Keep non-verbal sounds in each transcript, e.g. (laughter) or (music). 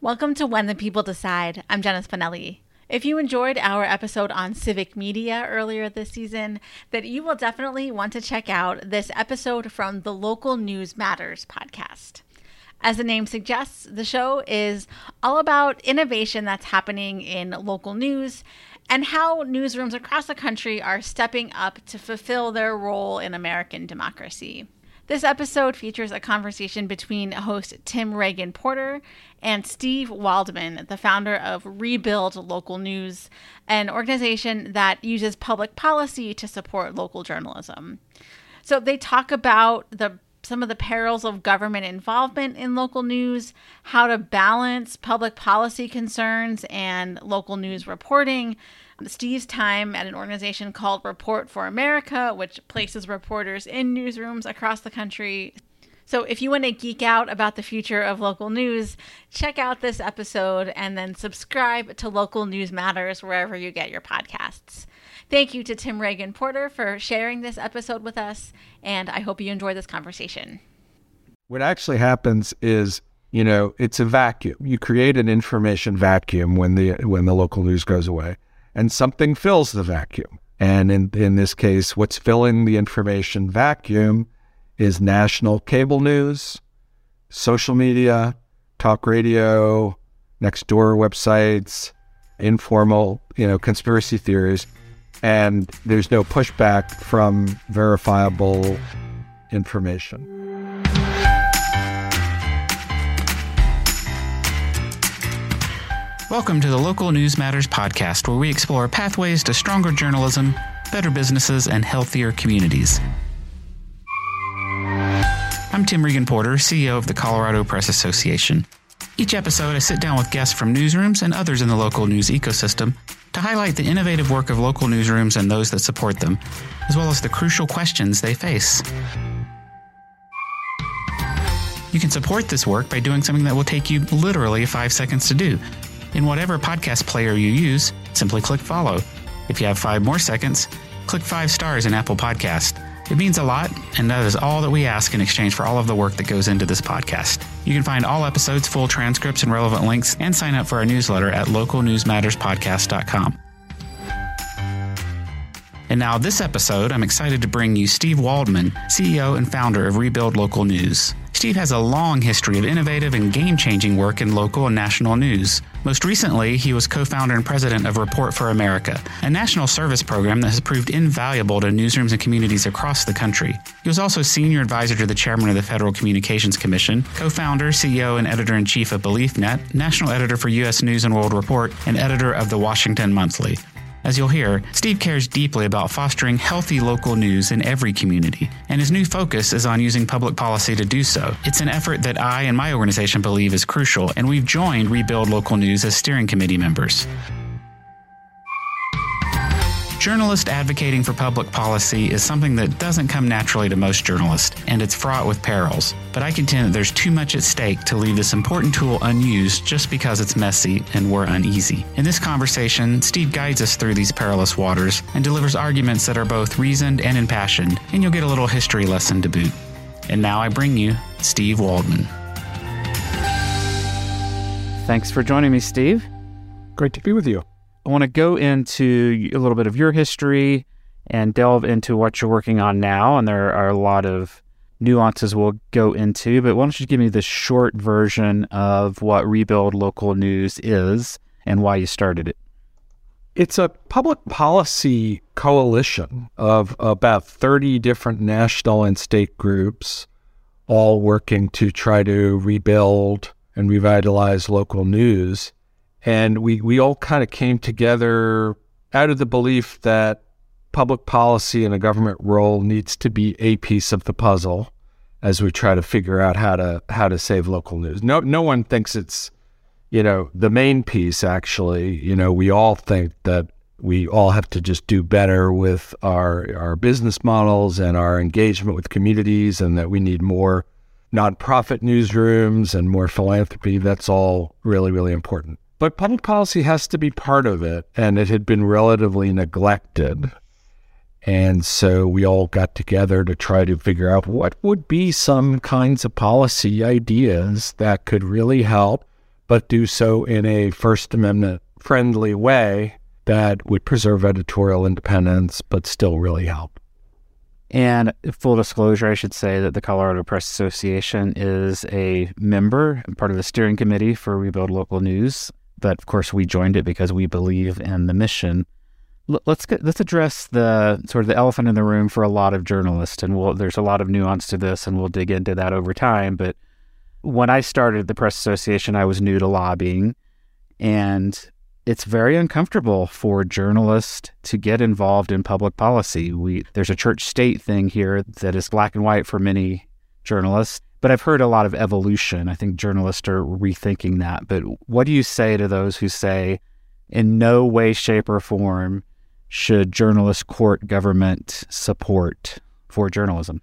Welcome to When the People Decide. I'm Jenna Spinelli. If you enjoyed our episode on civic media earlier this season, that you will definitely want to check out this episode from the Local News Matters podcast. As the name suggests, the show is all about innovation that's happening in local news and how newsrooms across the country are stepping up to fulfill their role in American democracy. This episode features a conversation between host Tim Reagan Porter and Steve Waldman, the founder of Rebuild Local News, an organization that uses public policy to support local journalism. So they talk about the some of the perils of government involvement in local news, how to balance public policy concerns and local news reporting, Steve's time at an organization called Report for America, which places reporters in newsrooms across the country. So, if you want to geek out about the future of local news, check out this episode and then subscribe to Local News Matters wherever you get your podcasts. Thank you to Tim Reagan Porter for sharing this episode with us, and I hope you enjoy this conversation. What actually happens is, you know, it's a vacuum. You create an information vacuum when the when the local news goes away and something fills the vacuum. And in, in this case, what's filling the information vacuum is national cable news, social media, talk radio, next door websites, informal, you know, conspiracy theories. And there's no pushback from verifiable information. Welcome to the Local News Matters podcast, where we explore pathways to stronger journalism, better businesses, and healthier communities. I'm Tim Regan Porter, CEO of the Colorado Press Association. Each episode, I sit down with guests from newsrooms and others in the local news ecosystem to highlight the innovative work of local newsrooms and those that support them, as well as the crucial questions they face. You can support this work by doing something that will take you literally five seconds to do in whatever podcast player you use, simply click follow. If you have five more seconds, click five stars in Apple Podcast. It means a lot, and that is all that we ask in exchange for all of the work that goes into this podcast. You can find all episodes, full transcripts, and relevant links, and sign up for our newsletter at localnewsmatterspodcast.com. And now, this episode, I'm excited to bring you Steve Waldman, CEO and founder of Rebuild Local News. Steve has a long history of innovative and game changing work in local and national news. Most recently, he was co founder and president of Report for America, a national service program that has proved invaluable to newsrooms and communities across the country. He was also senior advisor to the chairman of the Federal Communications Commission, co founder, CEO, and editor in chief of BeliefNet, national editor for U.S. News and World Report, and editor of the Washington Monthly. As you'll hear, Steve cares deeply about fostering healthy local news in every community, and his new focus is on using public policy to do so. It's an effort that I and my organization believe is crucial, and we've joined Rebuild Local News as steering committee members. Journalist advocating for public policy is something that doesn't come naturally to most journalists, and it's fraught with perils. But I contend that there's too much at stake to leave this important tool unused just because it's messy and we're uneasy. In this conversation, Steve guides us through these perilous waters and delivers arguments that are both reasoned and impassioned, and you'll get a little history lesson to boot. And now I bring you Steve Waldman. Thanks for joining me, Steve. Great to be with you. I want to go into a little bit of your history and delve into what you're working on now. And there are a lot of nuances we'll go into, but why don't you give me the short version of what Rebuild Local News is and why you started it? It's a public policy coalition of about 30 different national and state groups, all working to try to rebuild and revitalize local news. And we, we all kind of came together out of the belief that public policy and a government role needs to be a piece of the puzzle as we try to figure out how to how to save local news. No no one thinks it's you know the main piece actually. You know, we all think that we all have to just do better with our our business models and our engagement with communities and that we need more nonprofit newsrooms and more philanthropy. That's all really really important. But public policy has to be part of it, and it had been relatively neglected. And so we all got together to try to figure out what would be some kinds of policy ideas that could really help but do so in a First Amendment friendly way that would preserve editorial independence, but still really help. And full disclosure, I should say that the Colorado Press Association is a member, and part of the steering committee for Rebuild Local News. But of course, we joined it because we believe in the mission. L- let's get, let's address the sort of the elephant in the room for a lot of journalists, and we'll, there's a lot of nuance to this, and we'll dig into that over time. But when I started the Press Association, I was new to lobbying, and it's very uncomfortable for journalists to get involved in public policy. We there's a church state thing here that is black and white for many journalists, but I've heard a lot of evolution. I think journalists are rethinking that. But what do you say to those who say in no way shape or form should journalists court government support for journalism?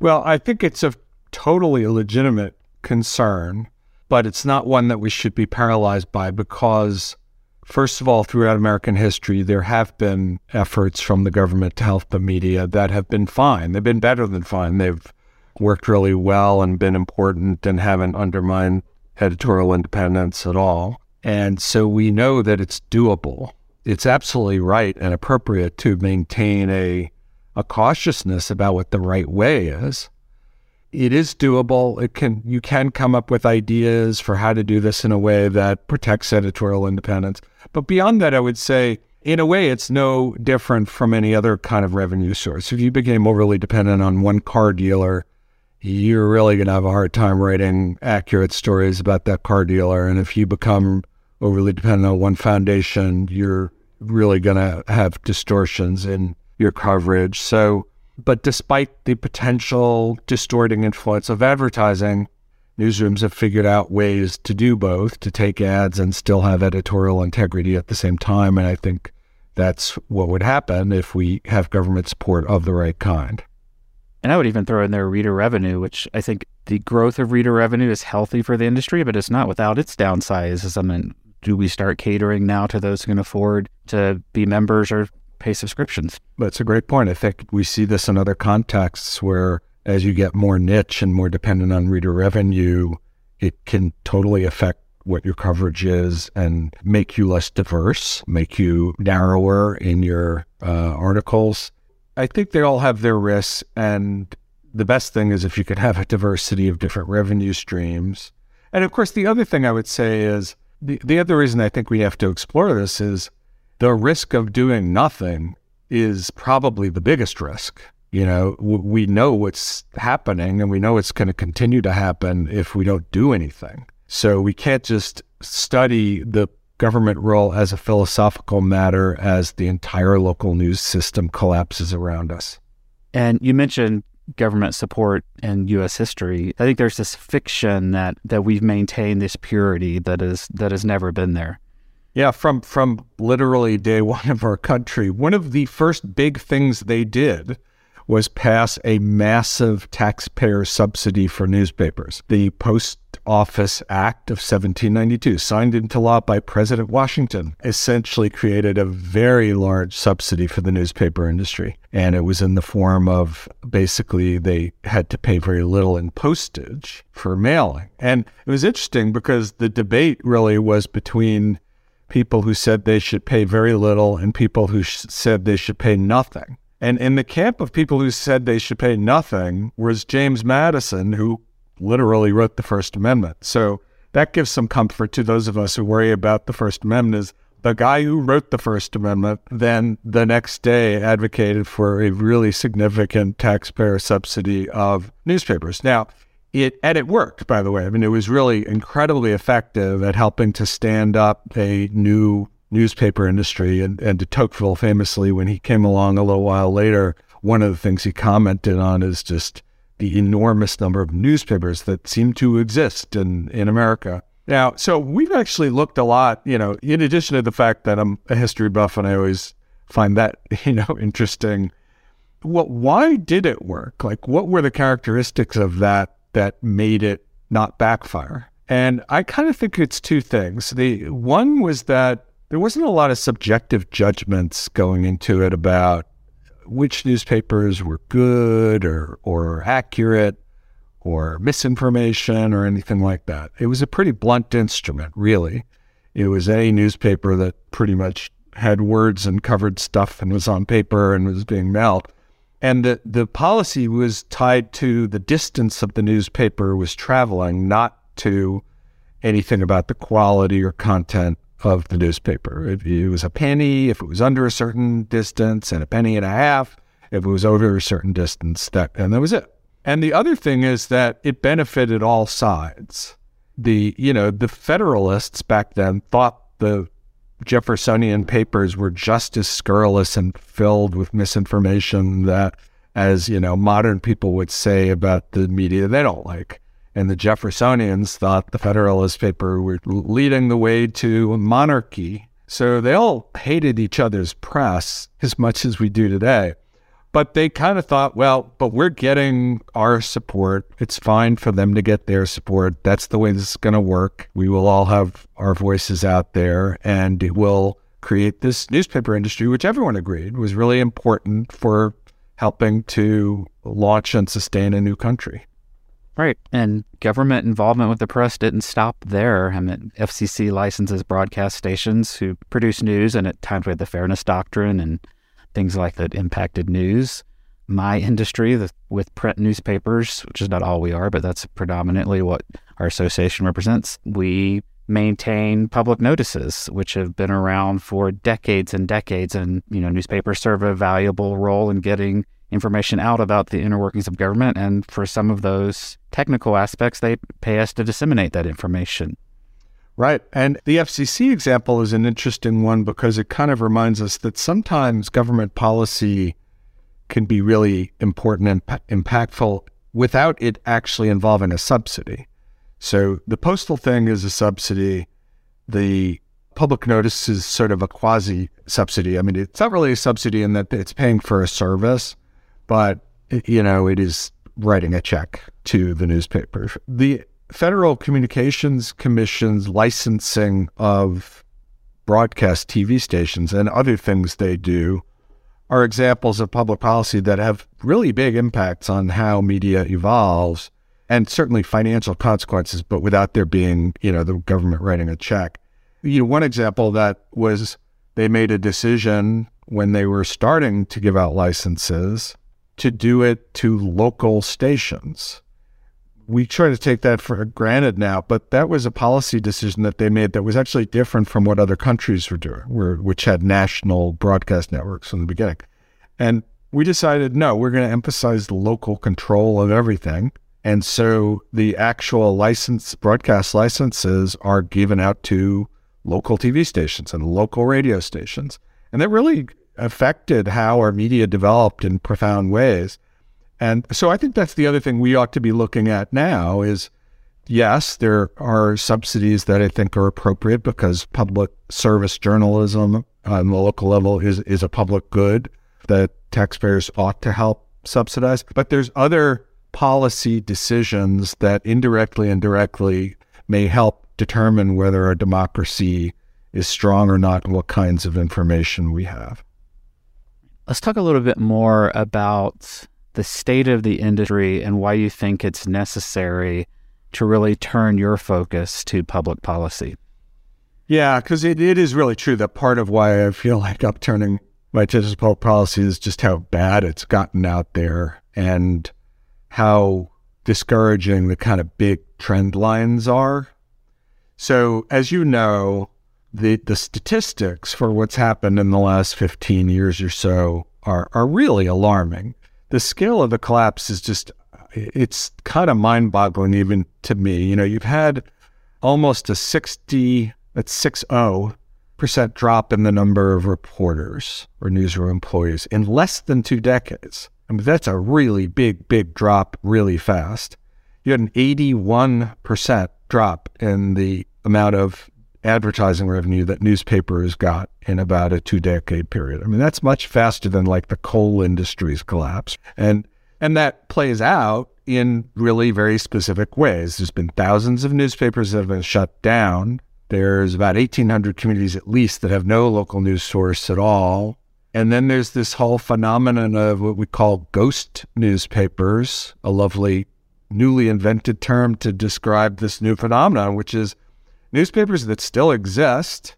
Well, I think it's a totally legitimate concern, but it's not one that we should be paralyzed by because First of all, throughout American history, there have been efforts from the government to help the media that have been fine. They've been better than fine. They've worked really well and been important and haven't undermined editorial independence at all. And so we know that it's doable. It's absolutely right and appropriate to maintain a, a cautiousness about what the right way is it is doable. It can you can come up with ideas for how to do this in a way that protects editorial independence. But beyond that, I would say in a way it's no different from any other kind of revenue source. If you became overly dependent on one car dealer, you're really going to have a hard time writing accurate stories about that car dealer. And if you become overly dependent on one foundation, you're really going to have distortions in your coverage. So but despite the potential distorting influence of advertising, newsrooms have figured out ways to do both, to take ads and still have editorial integrity at the same time. And I think that's what would happen if we have government support of the right kind. And I would even throw in there reader revenue, which I think the growth of reader revenue is healthy for the industry, but it's not without its downsides. I mean, do we start catering now to those who can afford to be members or pay subscriptions. That's a great point. I think we see this in other contexts where as you get more niche and more dependent on reader revenue, it can totally affect what your coverage is and make you less diverse, make you narrower in your uh, articles. I think they all have their risks. And the best thing is if you could have a diversity of different revenue streams. And of course, the other thing I would say is the, the other reason I think we have to explore this is the risk of doing nothing is probably the biggest risk. You know, we know what's happening and we know it's going to continue to happen if we don't do anything. So we can't just study the government role as a philosophical matter as the entire local news system collapses around us. And you mentioned government support in U.S. history. I think there's this fiction that that we've maintained this purity that is that has never been there. Yeah, from from literally day (laughs) one of our country, one of the first big things they did was pass a massive taxpayer subsidy for newspapers. The Post Office Act of 1792, signed into law by President Washington, essentially created a very large subsidy for the newspaper industry. And it was in the form of basically they had to pay very little in postage for mailing. And it was interesting because the debate really was between people who said they should pay very little and people who sh- said they should pay nothing. And in the camp of people who said they should pay nothing was James Madison, who literally wrote the First Amendment. So that gives some comfort to those of us who worry about the First Amendment is the guy who wrote the First Amendment then the next day advocated for a really significant taxpayer subsidy of newspapers. Now, it and it worked by the way i mean it was really incredibly effective at helping to stand up a new newspaper industry and, and de tocqueville famously when he came along a little while later one of the things he commented on is just the enormous number of newspapers that seem to exist in, in america now so we've actually looked a lot you know in addition to the fact that i'm a history buff and i always find that (laughs) you know interesting well why did it work like what were the characteristics of that that made it not backfire. And I kind of think it's two things. The one was that there wasn't a lot of subjective judgments going into it about which newspapers were good or or accurate or misinformation or anything like that. It was a pretty blunt instrument, really. It was a newspaper that pretty much had words and covered stuff and was on paper and was being mailed. And the, the policy was tied to the distance of the newspaper was traveling, not to anything about the quality or content of the newspaper. If it was a penny, if it was under a certain distance, and a penny and a half, if it was over a certain distance, that and that was it. And the other thing is that it benefited all sides. The you know the Federalists back then thought the Jeffersonian papers were just as scurrilous and filled with misinformation that as you know modern people would say about the media they don't like. And the Jeffersonians thought the Federalist paper were leading the way to monarchy. So they all hated each other's press as much as we do today. But they kind of thought, well, but we're getting our support. It's fine for them to get their support. That's the way this is going to work. We will all have our voices out there and it will create this newspaper industry, which everyone agreed was really important for helping to launch and sustain a new country. Right. And government involvement with the press didn't stop there. I mean, FCC licenses broadcast stations who produce news, and at times we had the fairness doctrine and things like that impacted news. My industry the, with print newspapers, which is not all we are, but that's predominantly what our association represents, we maintain public notices, which have been around for decades and decades. And, you know, newspapers serve a valuable role in getting information out about the inner workings of government. And for some of those technical aspects, they pay us to disseminate that information. Right. And the FCC example is an interesting one because it kind of reminds us that sometimes government policy can be really important and impactful without it actually involving a subsidy. So the postal thing is a subsidy. The public notice is sort of a quasi subsidy. I mean, it's not really a subsidy in that it's paying for a service, but you know, it is writing a check to the newspaper. The Federal Communications Commission's licensing of broadcast TV stations and other things they do are examples of public policy that have really big impacts on how media evolves and certainly financial consequences, but without there being, you know, the government writing a check. You know, one example that was they made a decision when they were starting to give out licenses to do it to local stations we try to take that for granted now, but that was a policy decision that they made that was actually different from what other countries were doing, were, which had national broadcast networks from the beginning. And we decided, no, we're going to emphasize local control of everything. And so the actual license, broadcast licenses are given out to local TV stations and local radio stations. And that really affected how our media developed in profound ways. And so I think that's the other thing we ought to be looking at now is yes, there are subsidies that I think are appropriate because public service journalism on the local level is, is a public good that taxpayers ought to help subsidize. But there's other policy decisions that indirectly and directly may help determine whether a democracy is strong or not and what kinds of information we have. Let's talk a little bit more about the state of the industry and why you think it's necessary to really turn your focus to public policy. Yeah, because it, it is really true that part of why I feel (laughs) like upturning my attention to public policy is just how bad it's gotten out there and how discouraging the kind of big trend lines are. So, as you know, the, the statistics for what's happened in the last 15 years or so are, are really alarming the scale of the collapse is just it's kind of mind-boggling even to me. You know, you've had almost a 60 that's 60 percent drop in the number of reporters or newsroom employees in less than two decades. I mean, that's a really big, big drop really fast. You had an 81% drop in the amount of advertising revenue that newspapers got in about a two decade period. I mean, that's much faster than like the coal industry's collapse. And and that plays out in really very specific ways. There's been thousands of newspapers that have been shut down. There's about 1,800 communities at least that have no local news source at all. And then there's this whole phenomenon of what we call ghost newspapers, a lovely newly invented term to describe this new phenomenon, which is newspapers that still exist.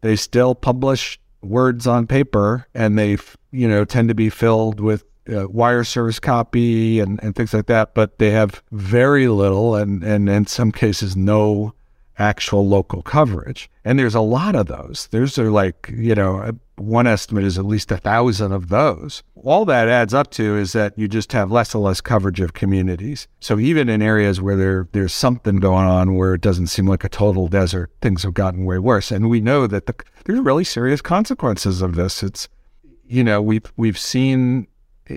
They still publish words on paper, and they, you know, tend to be filled with uh, wire service copy and, and things like that. But they have very little, and and in some cases, no actual local coverage. And there's a lot of those. There's are like, you know, one estimate is at least a thousand of those. All that adds up to is that you just have less and less coverage of communities. So even in areas where there there's something going on where it doesn't seem like a total desert, things have gotten way worse. And we know that the, there's really serious consequences of this. It's you know, we've we've seen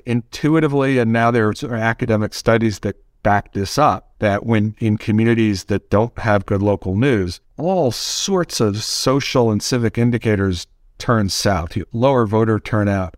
intuitively and now there are academic studies that back this up that when in communities that don't have good local news, all sorts of social and civic indicators turn south. Lower voter turnout,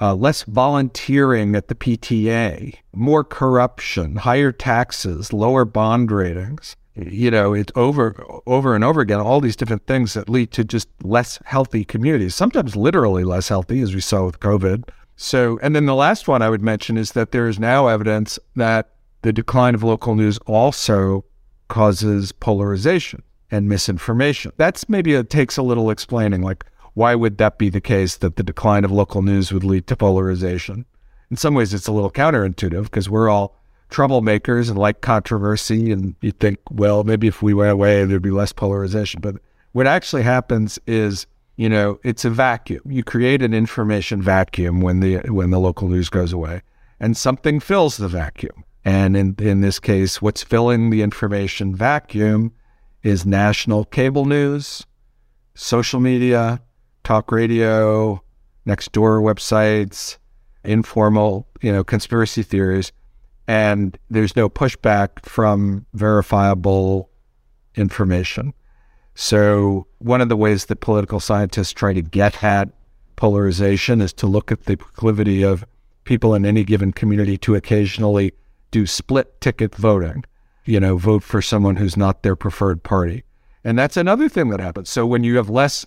uh, less volunteering at the PTA, more corruption, higher taxes, lower bond ratings. You know, it's over, over and over again. All these different things that lead to just less healthy communities. Sometimes literally less healthy, as we saw with COVID. So, and then the last one I would mention is that there is now evidence that the decline of local news also causes polarization and misinformation. That's maybe it takes a little explaining. Like, why would that be the case that the decline of local news would lead to polarization? In some ways, it's a little counterintuitive because we're all troublemakers and like controversy. And you think, well, maybe if we went away, there'd be less polarization. But what actually happens is, you know, it's a vacuum. You create an information vacuum when the when the local news goes away, and something fills the vacuum. And in, in this case, what's filling the information vacuum is national cable news, social media, talk radio, next door websites, informal, you know, conspiracy theories. And there's no pushback from verifiable information. So, one of the ways that political scientists try to get at polarization is to look at the proclivity of people in any given community to occasionally do split ticket voting, you know, vote for someone who's not their preferred party. And that's another thing that happens. So when you have less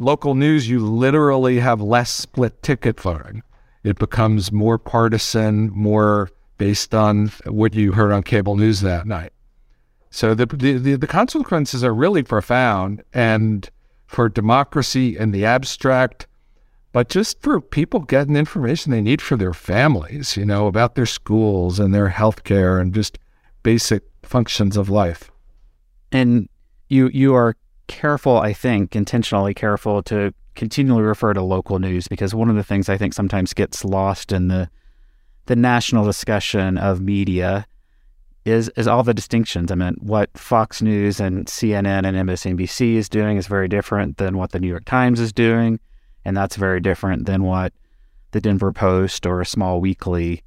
local news, you literally have less split ticket voting. It becomes more partisan, more based on what you heard on cable news that night. So the, the, the consequences are really profound. And for democracy in the abstract, but just for people getting information they need for their families, you know, about their schools and their health care and just basic functions of life. And you you are careful, I think, intentionally careful to continually refer to local news because one of the things I think sometimes gets lost in the the national discussion of media is is all the distinctions. I mean, what Fox News and CNN and MSNBC is doing is very different than what the New York Times is doing and that's very different than what the Denver Post or a small weekly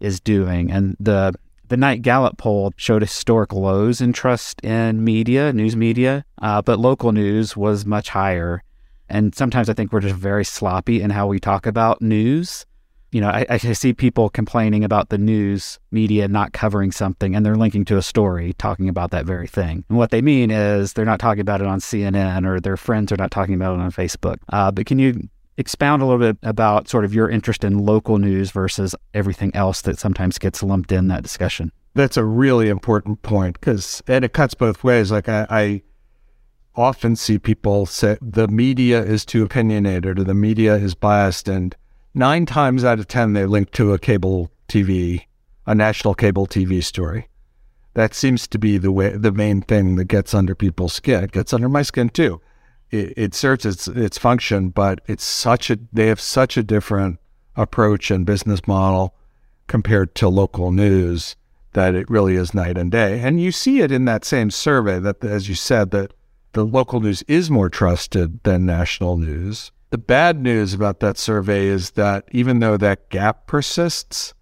is doing. And the the Knight Gallup poll showed historic lows in trust in media, news media, uh, but local news was much higher. And sometimes I think we're just very sloppy in how we talk about news. You know, I, I see people complaining about the news media not covering something and they're linking to a story talking about that very thing. And what they mean is they're not talking about it on CNN or their friends are not talking about it on Facebook. Uh, but can you expound a little bit about sort of your interest in local news versus everything else that sometimes gets lumped in that discussion. That's a really important point because, and it cuts both ways. Like I, I, often see people say the media is too opinionated or the media is biased, and nine times out of ten they link to a cable TV, a national cable TV story. That seems to be the way, the main thing that gets under people's skin. It gets under my skin too it, it serves its its function, but it's such a they have such a different approach and business model compared to local news that it really is night and day. And you see it in that same survey that, as you said, that the local news is more trusted than national news. The bad news about that survey is that even though that gap persists,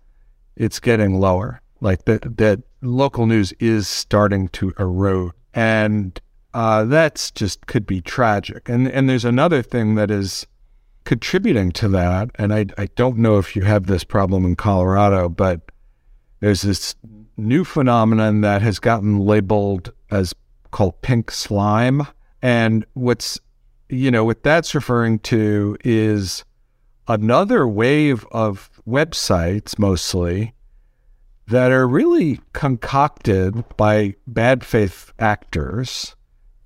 it's getting lower. Like that, that local news is starting to erode. And uh, that's just could be tragic. And and there's another thing that is contributing to that, and I I don't know if you have this problem in Colorado, but there's this new phenomenon that has gotten labeled as called pink slime, and what's you know what that's referring to is another wave of websites mostly that are really concocted by bad faith actors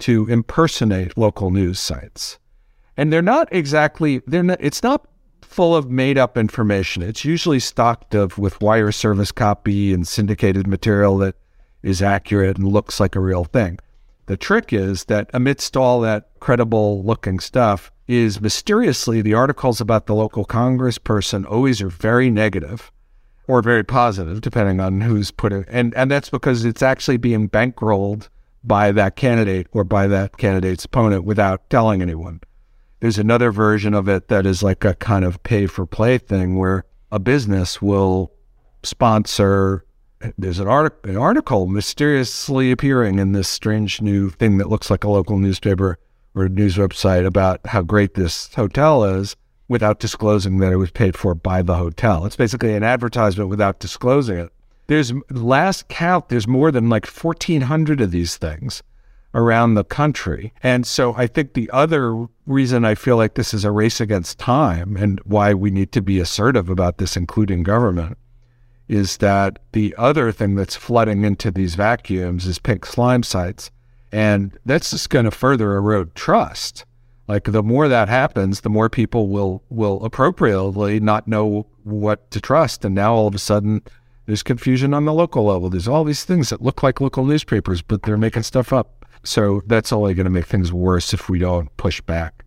to impersonate local news sites. And they're not exactly they're not it's not full of made up information. It's usually stocked of with wire service copy and syndicated material that is accurate and looks like a real thing. The trick is that amidst all that credible looking stuff is mysteriously the articles about the local congressperson always are very negative or very positive, depending on who's putting and and that's because it's actually being bankrolled by that candidate or by that candidate's opponent without telling anyone. There's another version of it that is like a kind of pay for play thing where a business will sponsor there's an, art- an article mysteriously appearing in this strange new thing that looks like a local newspaper or news website about how great this hotel is without disclosing that it was paid for by the hotel. It's basically an advertisement without disclosing it. There's last count, there's more than like 1,400 of these things around the country. And so I think the other reason I feel like this is a race against time and why we need to be assertive about this, including government, is that the other thing that's flooding into these vacuums is pink slime sites. And that's just going to further erode trust. Like the more that happens, the more people will will appropriately not know what to trust. And now all of a sudden there's confusion on the local level. There's all these things that look like local newspapers, but they're making stuff up. So that's only going to make things worse if we don't push back.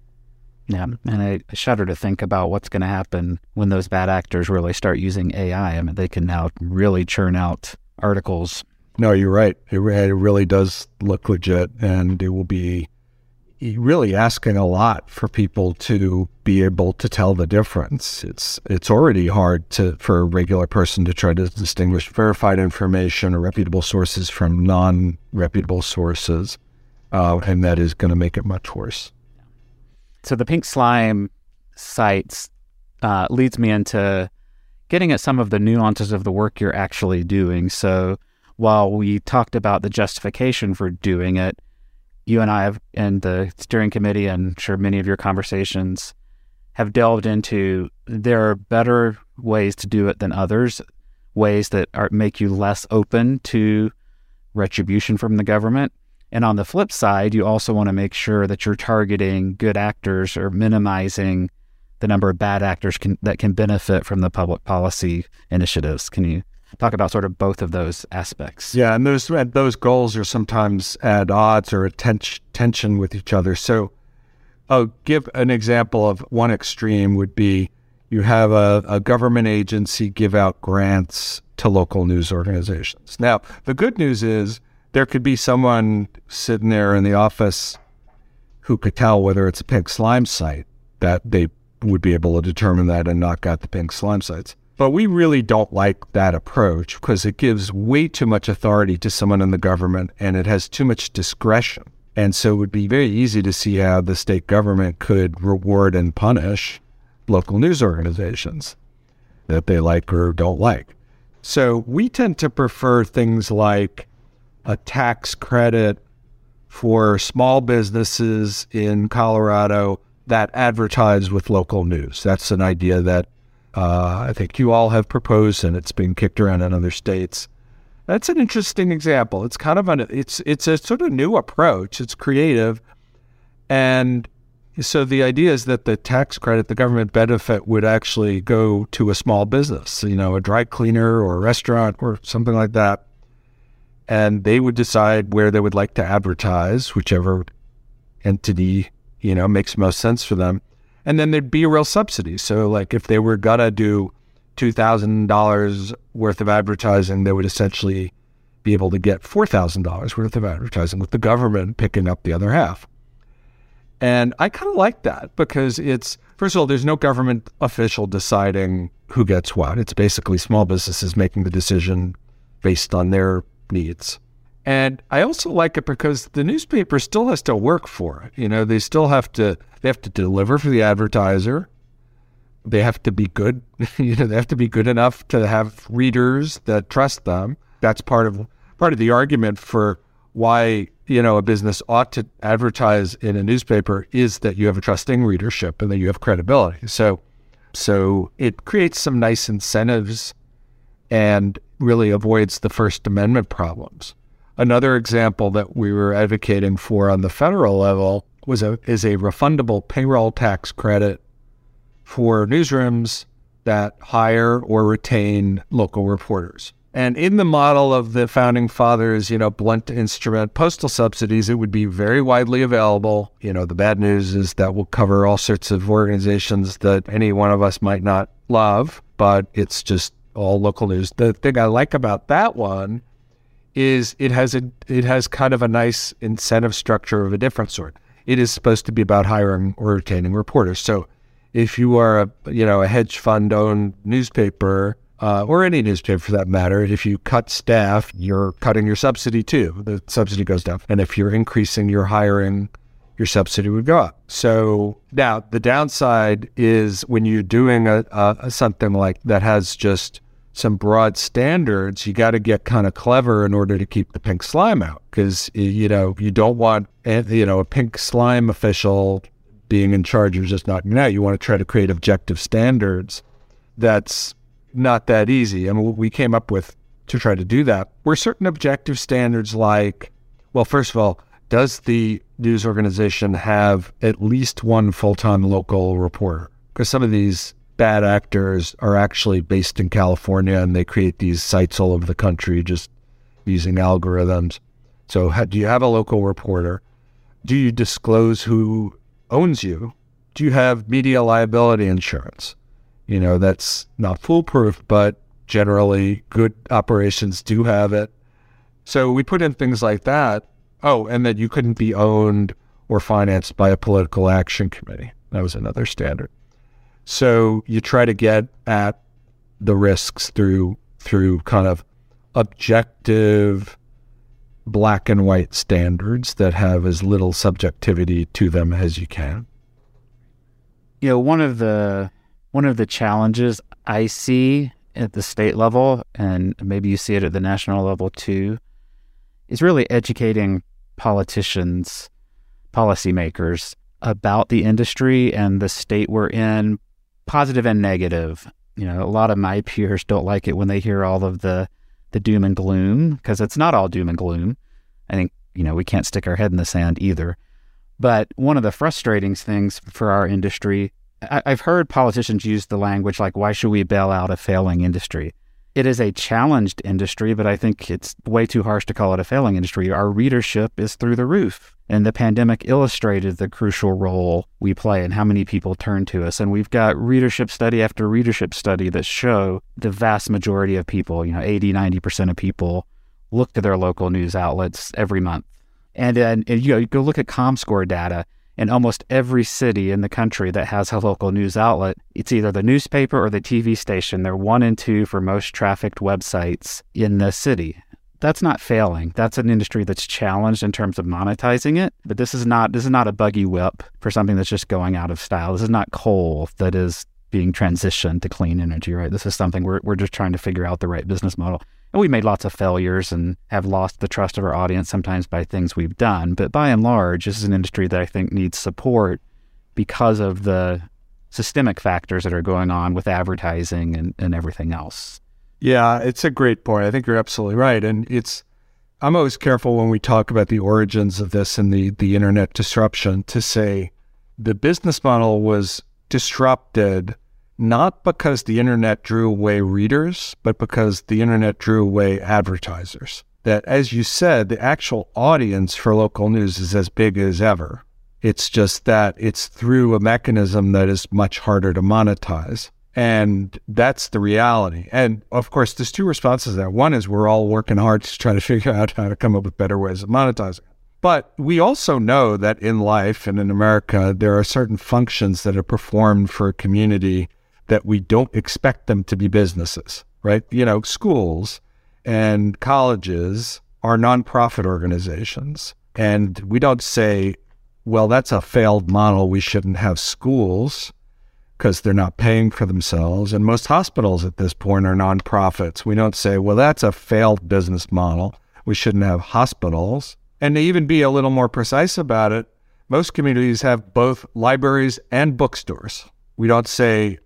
Yeah, and I shudder to think about what's going to happen when those bad actors really start using AI. I mean, they can now really churn out articles. No, you're right. It, it really does look legit, and it will be really asking a lot for people to be able to tell the difference. It's it's already hard to for a regular person to try to distinguish verified information or reputable sources from non-reputable sources, uh, and that is going to make it much worse. So the pink slime sites uh, leads me into getting at some of the nuances of the work you're actually doing. So while we talked about the justification for doing it, you and I have, and the steering committee, and I'm sure many of your conversations have delved into there are better ways to do it than others, ways that are, make you less open to retribution from the government. And on the flip side, you also want to make sure that you're targeting good actors or minimizing the number of bad actors can, that can benefit from the public policy initiatives. Can you talk about sort of both of those aspects? Yeah, and those those goals are sometimes at odds or at tension with each other. So, I'll give an example of one extreme would be you have a, a government agency give out grants to local news organizations. Now, the good news is there could be someone sitting there in the office who could tell whether it's a pink slime site that they would be able to determine that and knock out the pink slime sites. But we really don't like that approach because it gives way too much authority to someone in the government and it has too much discretion. And so it would be very easy to see how the state government could reward and punish local news organizations that they like or don't like. So we tend to prefer things like a tax credit for small businesses in Colorado that advertise with local news. That's an idea that uh, I think you all have proposed, and it's been kicked around in other states. That's an interesting example. It's kind of an it's it's a sort of new approach. It's creative, and so the idea is that the tax credit, the government benefit, would actually go to a small business, you know, a dry cleaner or a restaurant or something like that and they would decide where they would like to advertise, whichever entity you know makes most sense for them, and then there'd be a real subsidy. So, like if they were gonna do two thousand dollars worth of advertising, they would essentially be able to get four thousand dollars worth of advertising, with the government picking up the other half. And I kind of like that because it's first of all, there's no government official deciding who gets what. It's basically small businesses making the decision based on their needs. And I also like it because the newspaper still has to work for it. You know, they still have to they have to deliver for the advertiser. They have to be good. (laughs) you know, they have to be good enough to have readers that trust them. That's part of part of the argument for why you know a business ought to advertise in a newspaper is that you have a trusting readership and that you have credibility. So, so it creates some nice incentives and really avoids the First Amendment problems. Another example that we were advocating for on the federal level was a is a refundable payroll tax credit for newsrooms that hire or retain local reporters. And in the model of the founding fathers, you know, blunt instrument postal subsidies, it would be very widely available. You know, the bad news is that will cover all sorts of organizations that any one of us might not love, but it's just all local news. The thing I like about that one is it has a it has kind of a nice incentive structure of a different sort. It is supposed to be about hiring or retaining reporters. So if you are a you know a hedge fund owned newspaper uh, or any newspaper for that matter, if you cut staff, you're cutting your subsidy too. The subsidy goes down. And if you're increasing your hiring, your subsidy would go up. So now the downside is when you're doing a, a something like that has just some broad standards, you got to get kind of clever in order to keep the pink slime out because you know you don't want eh, you know a pink slime official being in charge of just knocking it out. You want to try to create objective standards. That's not that easy. I mean, we came up with to try to do that were certain objective standards like, well, first of all, does the news organization have at least one full time local reporter? Because some of these bad actors are actually based in California and they create these sites all over the country just using algorithms. So, do you have a local reporter? Do you disclose who owns you? Do you have media liability insurance? You know, that's not foolproof, but generally good operations do have it. So we put in things like that. Oh, and that you couldn't be owned or financed by a political action committee. That was another standard. So you try to get at the risks through through kind of objective black and white standards that have as little subjectivity to them as you can. You know, one of the one of the challenges I see at the state level, and maybe you see it at the national level too, is really educating politicians, policymakers about the industry and the state we're in, positive and negative. You know, a lot of my peers don't like it when they hear all of the the doom and gloom because it's not all doom and gloom. I think, you know, we can't stick our head in the sand either. But one of the frustrating things for our industry I, have heard politicians use the language like, why should we bail out a failing industry? It is a challenged industry, but I think it's way too harsh to call it a failing industry. Our readership is through the roof. And the pandemic illustrated the crucial role we play and how many people turn to us. And we've got readership study after readership study that show the vast majority of people, you know, 80, 90% of people look to their local news outlets every month. And, then, and you, know, you go look at ComScore data in almost every city in the country that has a local news outlet, it's either the newspaper or the TV station. They're one and two for most trafficked websites in the city. That's not failing. That's an industry that's challenged in terms of monetizing it. But this is not this is not a buggy whip for something that's just going out of style. This is not coal that is being transitioned to clean energy, right? This is something we're, we're just trying to figure out the right business model. And we made lots of failures and have lost the trust of our audience sometimes by things we've done. But by and large, this is an industry that I think needs support because of the systemic factors that are going on with advertising and, and everything else. Yeah, it's a great point. I think you're absolutely right. And it's, I'm always careful when we talk about the origins of this and the, the internet disruption to say the business model was disrupted not because the internet drew away readers, but because the internet drew away advertisers. That, as you said, the actual audience for local news is as big as ever. It's just that it's through a mechanism that is much harder to monetize. And that's the reality. And of course, there's two responses there. One is we're all working hard to try to (laughs) figure out how to come up with better ways of monetizing. But we also know that in life and in America, there are certain functions that are performed for a community that we don't expect them to be businesses, right? You know, schools and colleges are nonprofit organizations. And we don't say, well, that's a failed model. We shouldn't have schools because they're not paying for themselves. And most hospitals at this point are nonprofits. We don't say, well, that's a failed business model. We shouldn't have hospitals. And to even be a little more precise about it, most communities have both libraries and bookstores. We don't say,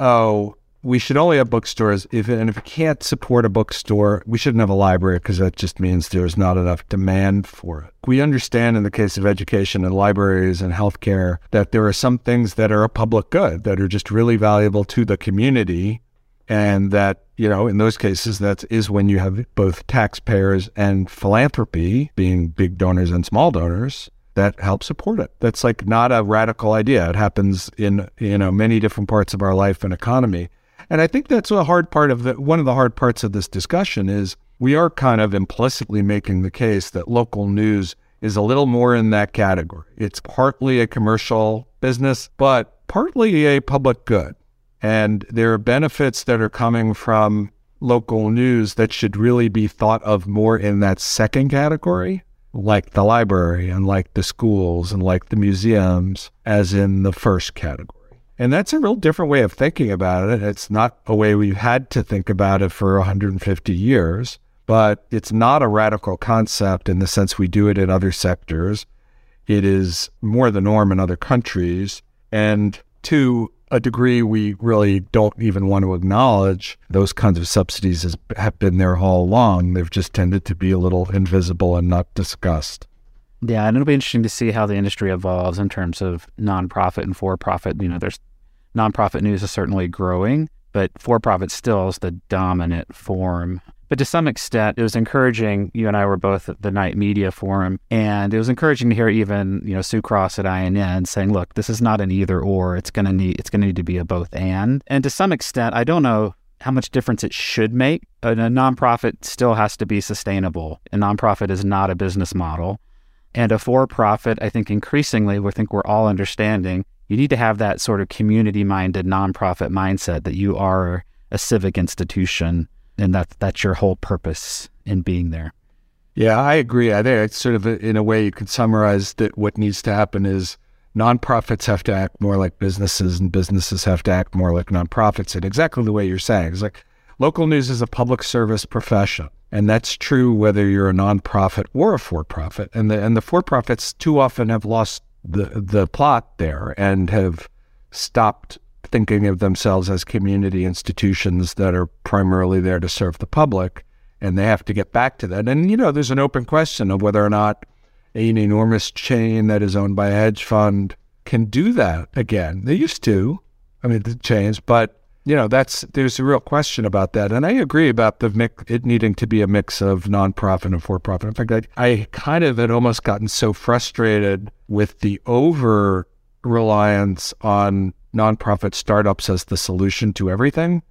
oh, we should only have bookstores if and if we can't support a bookstore, we shouldn't have a library because that just means there's not enough demand for it. We understand in the case of education and libraries and healthcare that there are some things that are a public good that are just really valuable to the community and that you know in those cases that is when you have both taxpayers and philanthropy being big donors and small donors that help support it that's like not a radical idea it happens in you know many different parts of our life and economy and I think that's a hard part of the one of the hard parts of this discussion is we are kind of implicitly making the case that local news is a little more in that category. It's partly a commercial business, but partly a public good. And there are benefits that are coming from local news that should really be thought of more in that second category, like the library and like the schools and like the museums, as in the first category. And that's a real different way of thinking about it. It's not a way we've had to think about it for 150 years, but it's not a radical concept in the sense we do it in other sectors. It is more the norm in other countries. And to a degree, we really don't even want to acknowledge those kinds of subsidies as, have been there all along. They've just tended to be a little invisible and not discussed. Yeah, and it'll be interesting to see how the industry evolves in terms of nonprofit and for profit. You know, there's nonprofit news is certainly growing, but for profit still is the dominant form. But to some extent, it was encouraging. You and I were both at the Knight Media Forum, and it was encouraging to hear even you know Sue Cross at INN saying, "Look, this is not an either or. It's going to need it's to need to be a both and." And to some extent, I don't know how much difference it should make. A, a nonprofit still has to be sustainable. A nonprofit is not a business model. And a for profit, I think increasingly, we think we're all understanding you need to have that sort of community minded nonprofit mindset that you are a civic institution and that that's your whole purpose in being there. Yeah, I agree. I think it's sort of a, in a way you could summarize that what needs to happen is nonprofits have to act more like businesses and businesses have to act more like nonprofits in exactly the way you're saying. It's like local news is a public service profession. And that's true whether you're a nonprofit or a for-profit. And the and the for-profits too often have lost the the plot there and have stopped thinking of themselves as community institutions that are primarily there to serve the public and they have to get back to that. And you know there's an open question of whether or not an enormous chain that is owned by a hedge fund can do that again. They used to i mean the chains but you know, that's there's a real question about that, and I agree about the mix, it needing to be a mix of nonprofit and for-profit. In fact, I, I kind of had almost gotten so frustrated with the over reliance on nonprofit startups as the solution to everything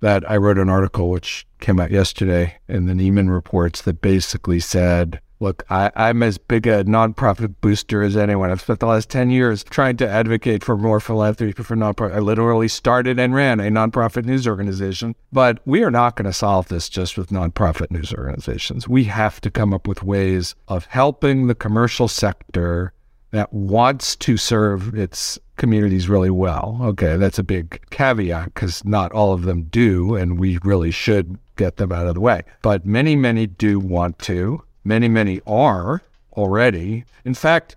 that I wrote an article which came out yesterday in the Nieman reports that basically said Look, I, am as big a nonprofit booster as anyone. I've spent the last 10 years trying to advocate for more philanthropy for nonprofit. I literally started and ran a nonprofit news organization. But we are not going to solve this just with nonprofit news organizations. We have to come up with ways of helping the commercial sector that wants to serve its communities really well. Okay, that's a big caveat because not all of them do, and we really should get them out of the way. But many, many do want to. Many, many are already. In fact,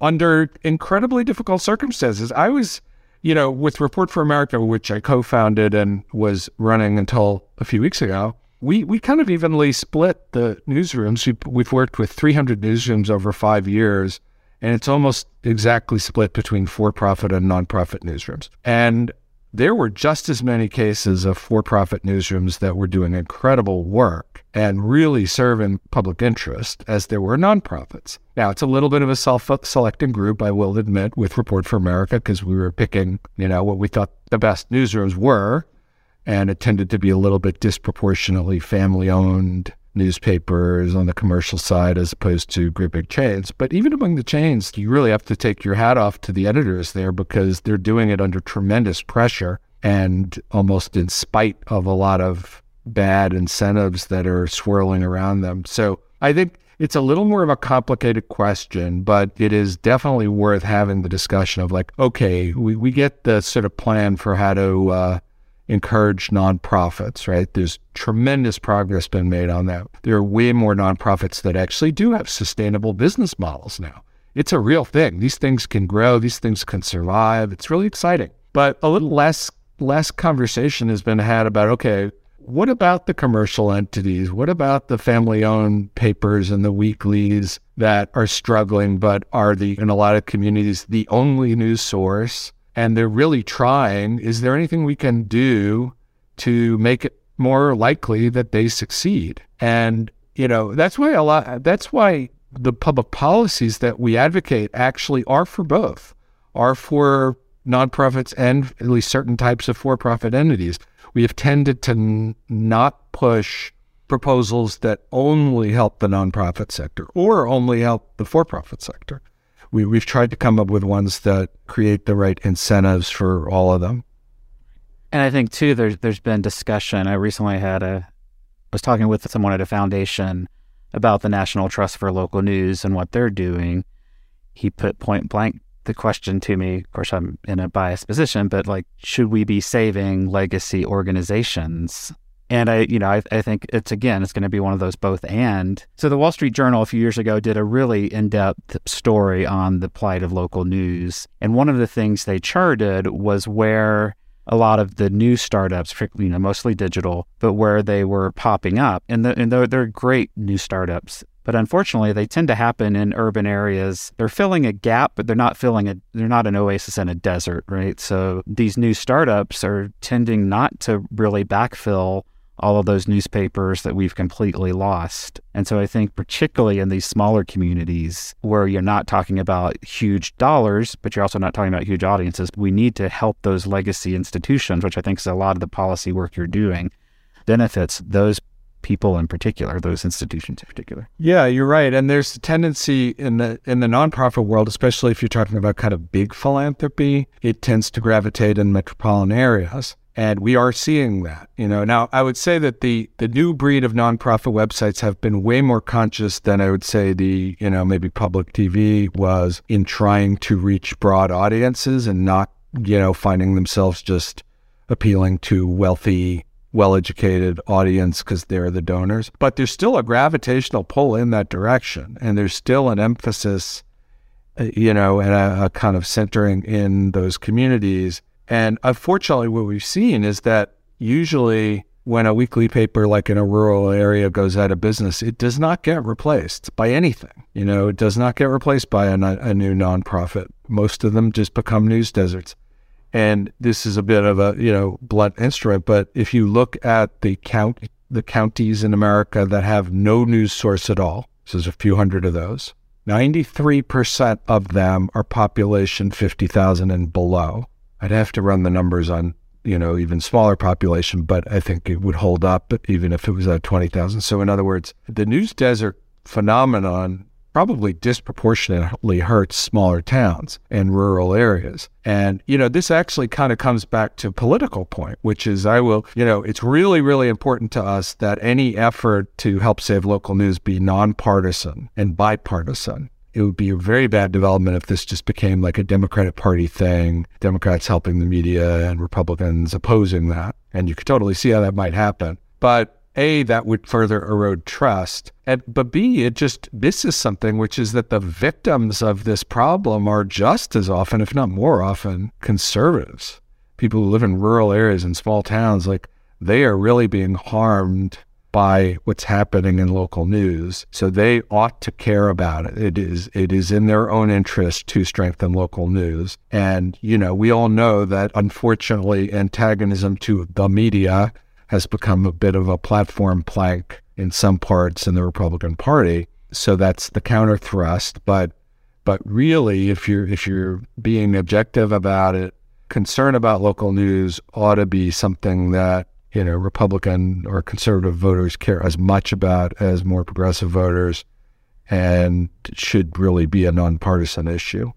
under incredibly difficult circumstances. I was, you know, with Report for America, which I co founded and was running until a few weeks ago, we, we kind of evenly split the newsrooms. We, we've worked with 300 newsrooms over five years, and it's almost exactly split between for profit and nonprofit newsrooms. And there were just as many cases of for profit newsrooms that were doing incredible work and really serving public interest as there were nonprofits. Now, it's a little bit of a self selecting group, I will admit, with Report for America, because we were picking, you know, what we thought the best newsrooms were. And it tended to be a little bit disproportionately family owned newspapers on the commercial side as opposed to great big chains. But even among the chains, you really have to take your hat off to the editors there because they're doing it under tremendous pressure and almost in spite of a lot of bad incentives that are swirling around them. So I think it's a little more of a complicated question, but it is definitely worth having the discussion of like, okay, we, we get the sort of plan for how to uh, encourage nonprofits, right? There's tremendous progress been made on that. There are way more nonprofits that actually do have sustainable business models now. It's a real thing. These things can grow, these things can survive. It's really exciting. But a little less less conversation has been had about okay, what about the commercial entities? What about the family owned papers and the weeklies that are struggling, but are the, in a lot of communities, the only news source? And they're really trying. Is there anything we can do to make it more likely that they succeed? And, you know, that's why a lot, that's why the public policies that we advocate actually are for both, are for nonprofits and at least certain types of for profit entities. We have tended to n- not push proposals that only help the nonprofit sector or only help the for profit sector. We, we've tried to come up with ones that create the right incentives for all of them. And I think too, there's there's been discussion. I recently had a was talking with someone at a foundation about the National Trust for Local News and what they're doing. He put point blank the question to me. Of course, I'm in a biased position, but like, should we be saving legacy organizations? And I, you know, I, I think it's again, it's going to be one of those both and. So the Wall Street Journal a few years ago did a really in-depth story on the plight of local news, and one of the things they charted was where a lot of the new startups, you know, mostly digital, but where they were popping up, and, the, and they're, they're great new startups. But unfortunately, they tend to happen in urban areas. They're filling a gap, but they're not filling a they're not an oasis in a desert, right? So these new startups are tending not to really backfill all of those newspapers that we've completely lost. And so I think particularly in these smaller communities where you're not talking about huge dollars, but you're also not talking about huge audiences, we need to help those legacy institutions, which I think is a lot of the policy work you're doing benefits those people in particular, those institutions in particular. Yeah, you're right. And there's a tendency in the in the nonprofit world, especially if you're talking about kind of big philanthropy, it tends to gravitate in metropolitan areas. And we are seeing that, you know. Now, I would say that the the new breed of nonprofit websites have been way more conscious than I would say the, you know, maybe public TV was in trying to reach broad audiences and not, you know, finding themselves just appealing to wealthy well educated audience because they're the donors. But there's still a gravitational pull in that direction. And there's still an emphasis, uh, you know, and a, a kind of centering in those communities. And unfortunately, what we've seen is that usually when a weekly paper like in a rural area goes out of business, it does not get replaced by anything. You know, it does not get replaced by a, a new nonprofit. Most of them just become news deserts. And this is a bit of a you know blunt instrument, but if you look at the count the counties in America that have no news source at all, so there's a few hundred of those. 93% of them are population 50,000 and below. I'd have to run the numbers on, you know, even smaller population, but I think it would hold up even if it was at 20,000. So in other words, the news desert phenomenon probably disproportionately hurts smaller towns and rural areas. And, you know, this actually kind of comes back to a political point, which is I will, you know, it's really, really important to us that any effort to help save local news be nonpartisan and bipartisan. It would be a very bad development if this just became like a Democratic Party thing, Democrats helping the media and Republicans opposing that. And you could totally see how that might happen. But a, that would further erode trust. And, but B, it just misses something, which is that the victims of this problem are just as often, if not more often, conservatives. People who live in rural areas and small towns, like they are really being harmed by what's happening in local news. So they ought to care about it. It is it is in their own interest to strengthen local news. And you know, we all know that unfortunately antagonism to the media has become a bit of a platform plank in some parts in the Republican Party. So that's the counter thrust. But but really, if you're if you're being objective about it, concern about local news ought to be something that you know Republican or conservative voters care as much about as more progressive voters, and should really be a nonpartisan issue.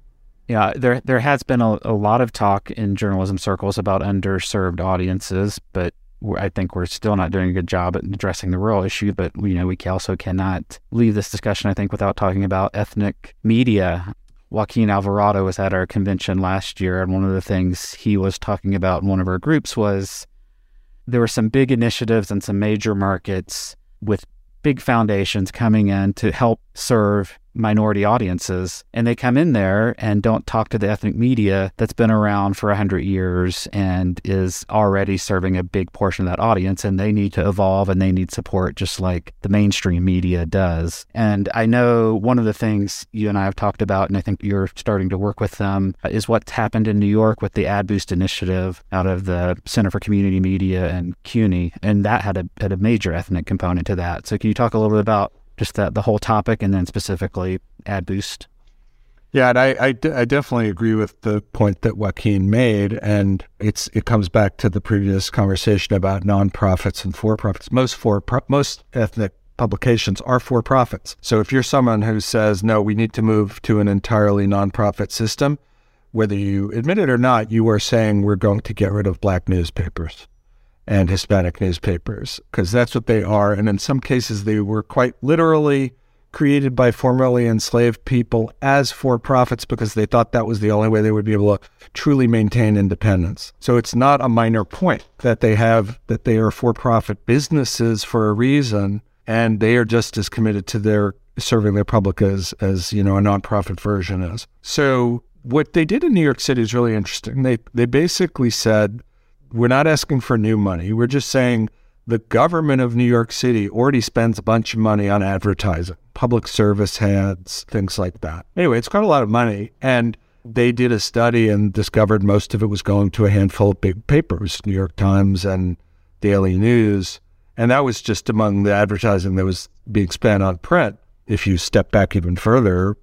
Yeah, there there has been a, a lot of talk in journalism circles about underserved audiences, but I think we're still not doing a good job at addressing the rural issue, but you know we also cannot leave this discussion, I think, without talking about ethnic media. Joaquin Alvarado was at our convention last year, and one of the things he was talking about in one of our groups was there were some big initiatives in some major markets with big foundations coming in to help serve minority audiences. And they come in there and don't talk to the ethnic media that's been around for 100 years and is already serving a big portion of that audience. And they need to evolve and they need support just like the mainstream media does. And I know one of the things you and I have talked about, and I think you're starting to work with them, is what's happened in New York with the Ad Boost initiative out of the Center for Community Media and CUNY. And that had a, had a major ethnic component to that. So can you talk a little bit about just that the whole topic and then specifically Ad Boost? Yeah, and I, I, I, definitely agree with the point that Joaquin made, and it's it comes back to the previous conversation about nonprofits and for profits. Most for most ethnic publications are for profits. So if you're someone who says no, we need to move to an entirely nonprofit system, whether you admit it or not, you are saying we're going to get rid of black newspapers and Hispanic newspapers because that's what they are. And in some cases, they were quite literally created by formerly enslaved people as for profits because they thought that was the only way they would be able to truly maintain independence. So it's not a minor point that they have that they are for profit businesses for a reason and they are just as committed to their serving their public as as you know a nonprofit version is. So what they did in New York City is really interesting. They they basically said we're not asking for new money. We're just saying the government of New York City already spends a bunch of money on advertising, public service ads, things like that. Anyway, it's got a lot of money. And they did a study and discovered most of it was going to a handful of big papers, New York Times and Daily News. And that was just among the advertising that was being spent on print. If you step back even further,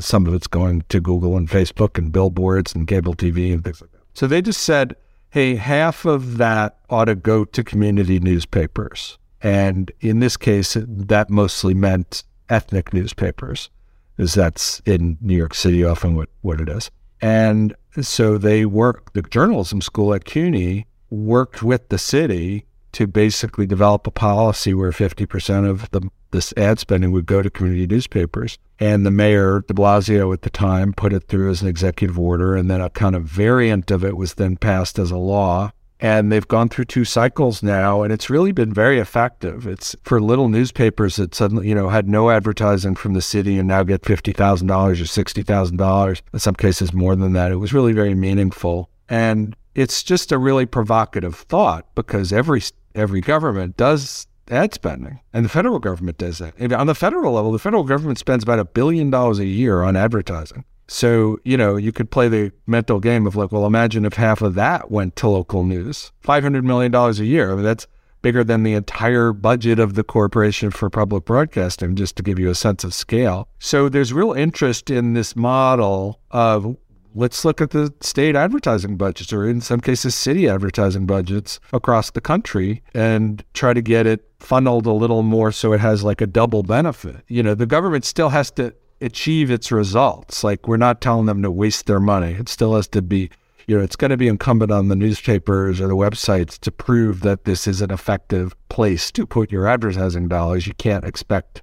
some of it's going to Google and Facebook and billboards and cable TV and things like that. So they just said, hey, half of that ought to go to community newspapers. And in this case, that mostly meant ethnic newspapers, as that's in New York City often what, what it is. And so they worked, the journalism school at CUNY worked with the city to basically develop a policy where 50% of the this ad spending would go to community newspapers. And the mayor, de Blasio at the time, put it through as an executive order. And then a kind of variant of it was then passed as a law. And they've gone through two cycles now, and it's really been very effective. It's for little newspapers that suddenly, you know, had no advertising from the city and now get $50,000 or $60,000, in some cases more than that. It was really very meaningful. And it's just a really provocative thought because every every government does ad spending, and the federal government does that. On the federal level, the federal government spends about a billion dollars a year on advertising. So, you know, you could play the mental game of like, well, imagine if half of that went to local news. $500 million a year. I mean, that's bigger than the entire budget of the Corporation for Public Broadcasting, just to give you a sense of scale. So there's real interest in this model of let's look at the state advertising budgets or in some cases city advertising budgets across the country and try to get it funneled a little more so it has like a double benefit. You know, the government still has to achieve its results. Like we're not telling them to waste their money. It still has to be, you know, it's going to be incumbent on the newspapers or the websites to prove that this is an effective place to put your advertising dollars. You can't expect,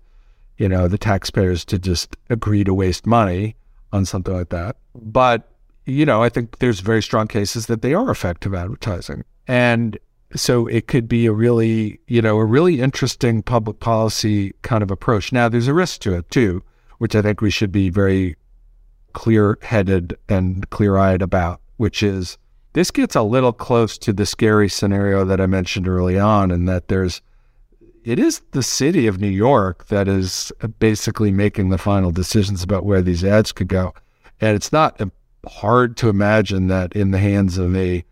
you know, the taxpayers to just agree to waste money on something like that. But, you know, I think there's very strong cases that they are effective advertising. And so it could be a really, you know, a really interesting public policy kind of approach. Now, there's a risk to it too, which I think we should be very clear headed and clear eyed about, which is this gets a little close to the scary scenario that I mentioned early on, and that there's it is the city of New York that is uh, basically making the final decisions about where these ads could go. And it's not um, hard to imagine that in the hands of a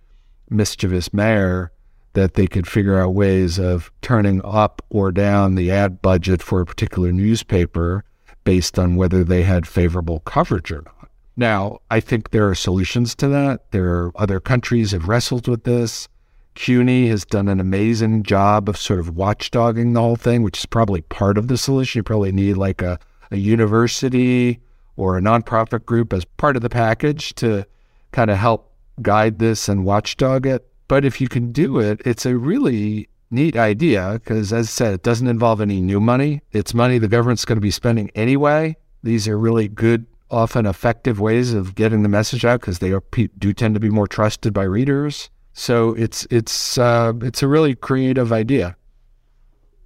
mischievous mayor, that they could figure out ways of turning up or down the ad budget for a particular newspaper based on whether they had favorable coverage or not. Now, I think there are solutions to that. There are other countries have wrestled with this. CUNY has done an amazing job of sort of watchdogging the whole thing, which is probably part of the solution. You probably need like a, a university or a nonprofit group as part of the package to kind of help guide this and watchdog it. But if you can do it, it's a really neat idea because, as I said, it doesn't involve any new money. It's money the government's going to be spending anyway. These are really good, often effective ways of getting the message out because they are, do tend to be more trusted by readers. So it's it's uh, it's a really creative idea.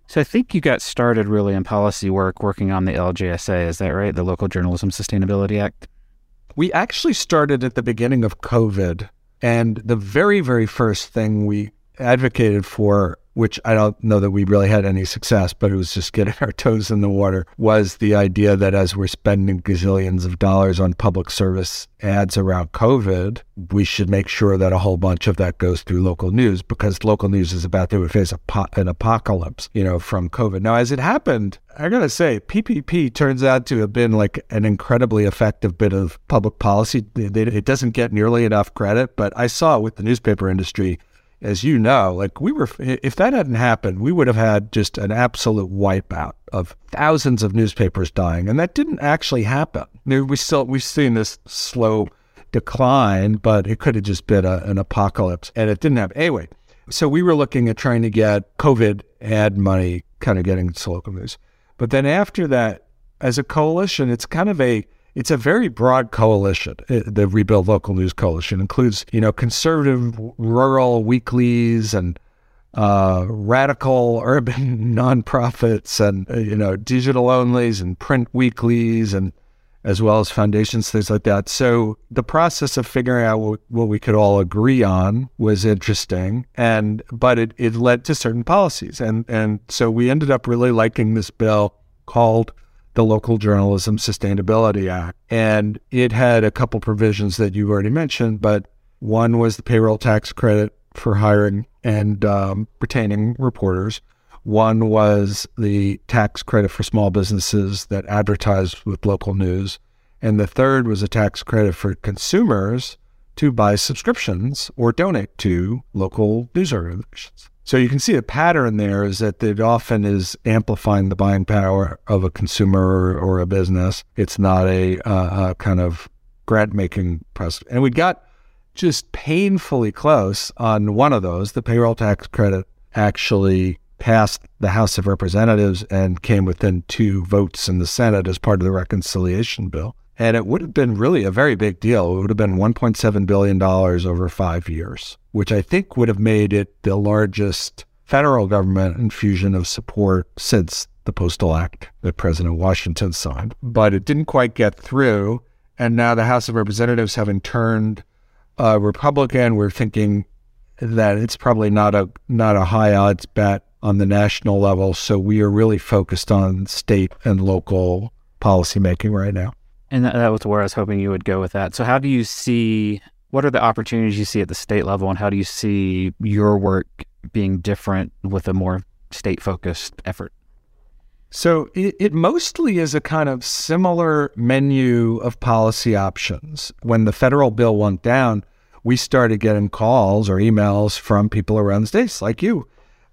So I think you got started really in policy work working on the LJSA. Is that right? The Local Journalism Sustainability Act? We actually started at the beginning of COVID. And the very, very first thing we advocated for which I don't know that we really had any success, but it was just getting (laughs) our toes in the water, was the idea that as we're spending gazillions of dollars on public service ads around COVID, we should make sure that a whole bunch of that goes through local news because local news is about to face an apocalypse, you know, from COVID. Now, as it happened, I gotta say, PPP turns out to have been like an incredibly effective bit of public policy. It doesn't get nearly enough credit, but I saw with the newspaper industry as you know, like we were, if that hadn't happened, we would have had just an absolute wipeout of thousands of newspapers dying, and that didn't actually happen. We still we've seen this slow decline, but it could have just been a, an apocalypse, and it didn't happen anyway. So we were looking at trying to get COVID ad money, kind of getting local news, but then after that, as a coalition, it's kind of a it's a very broad coalition. The Rebuild Local News Coalition includes, you know, conservative rural weeklies and uh, radical urban (laughs) nonprofits and you know digital onlys and print weeklies and as well as foundations, things like that. So the process of figuring out what, what we could all agree on was interesting, and but it, it led to certain policies, and and so we ended up really liking this bill called the Local Journalism Sustainability Act. And it had a couple provisions that you've already mentioned, but one was the payroll tax credit for hiring and um, retaining reporters. One was the tax credit for small businesses that advertise with local news. And the third was a tax credit for consumers to buy subscriptions or donate to local news organizations. So you can see a pattern there is that it often is amplifying the buying power of a consumer or a business. It's not a, uh, a kind of grant making process. And we got just painfully close on one of those. The payroll tax credit actually passed the House of Representatives and came within two votes in the Senate as part of the reconciliation bill. And it would have been really a very big deal. It would have been $1.7 billion over five years, which I think would have made it the largest federal government infusion of support since the Postal Act that President Washington signed. But it didn't quite get through. And now the House of Representatives having turned uh, Republican, we're thinking that it's probably not a not a high odds bet on the national level. So we are really focused on state and local policymaking right now. And that, that was where I was hoping you would go with that. So, how do you see what are the opportunities you see at the state level, and how do you see your work being different with a more state focused effort? So it, it, mostly is a kind of similar menu of policy options. When the federal bill went down, we started getting calls or emails from people around the states like you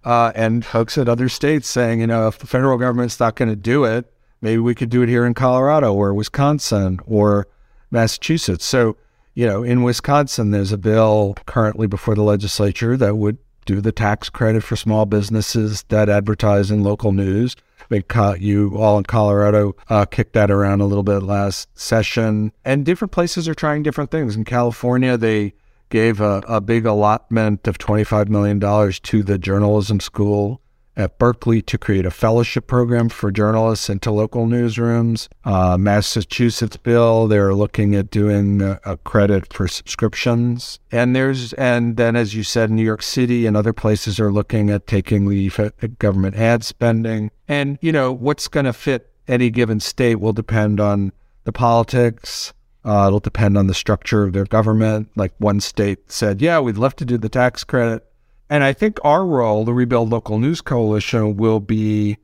uh, and folks at other states saying, you know, if the federal government's not going to do it, Maybe we could do it here in Colorado or Wisconsin or Massachusetts. So, you know, in Wisconsin, there's a bill currently before the legislature that would do the tax credit for small businesses that advertise in local news. I mean, you all in Colorado uh, kicked that around a little bit last session, and different places are trying different things. In California, they gave a, a big allotment of $25 million to the journalism school at Berkeley to create a fellowship program for journalists into local newsrooms. Uh, Massachusetts bill, they're looking at doing a, credit for subscriptions. And there's, and then as you said, New York City and other places are looking at taking the government ad spending. And, you know, what's going to fit any given state will depend on the politics. Uh, it'll depend on the structure of their government. Like one state said, yeah, we'd love to do the tax credit and I think our role, the Rebuild Local News Coalition, will be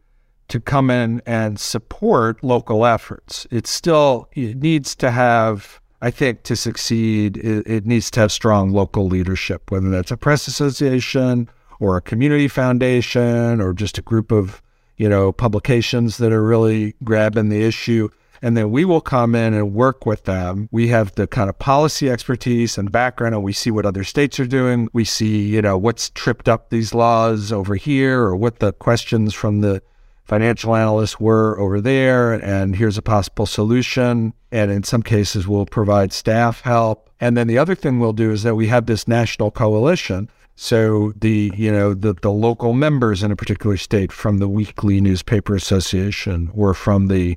to come in and support local efforts. It still it needs to have, I think, to succeed, it, it needs to have strong local leadership, whether that's a press association or a community foundation or just a group of, you know, publications that are really grabbing the issue and then we will come in and work with them. We have the kind of policy expertise and background, and we see what other states are doing. We see, you know, what's tripped up these laws over here, or what the questions from the financial analysts were over there, and here's a possible solution. And in some cases, we'll provide staff help. And then the other thing we'll do is that we have this national coalition So the you know the the local members in a particular state from the Weekly Newspaper Association or from the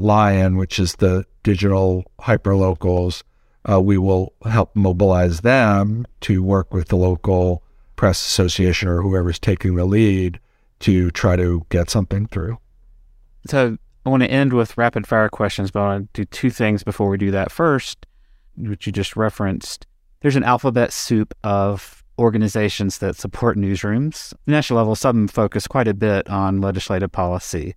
Lion, which is the digital hyperlocals, uh, we will help mobilize them to work with the local press association or whoever's taking the lead to try to get something through. So I want to end with rapid fire questions, but I want to do two things before we do that. First, which you just referenced, there's an alphabet soup of organizations that support newsrooms. The national level, some focus quite a bit on legislative policy.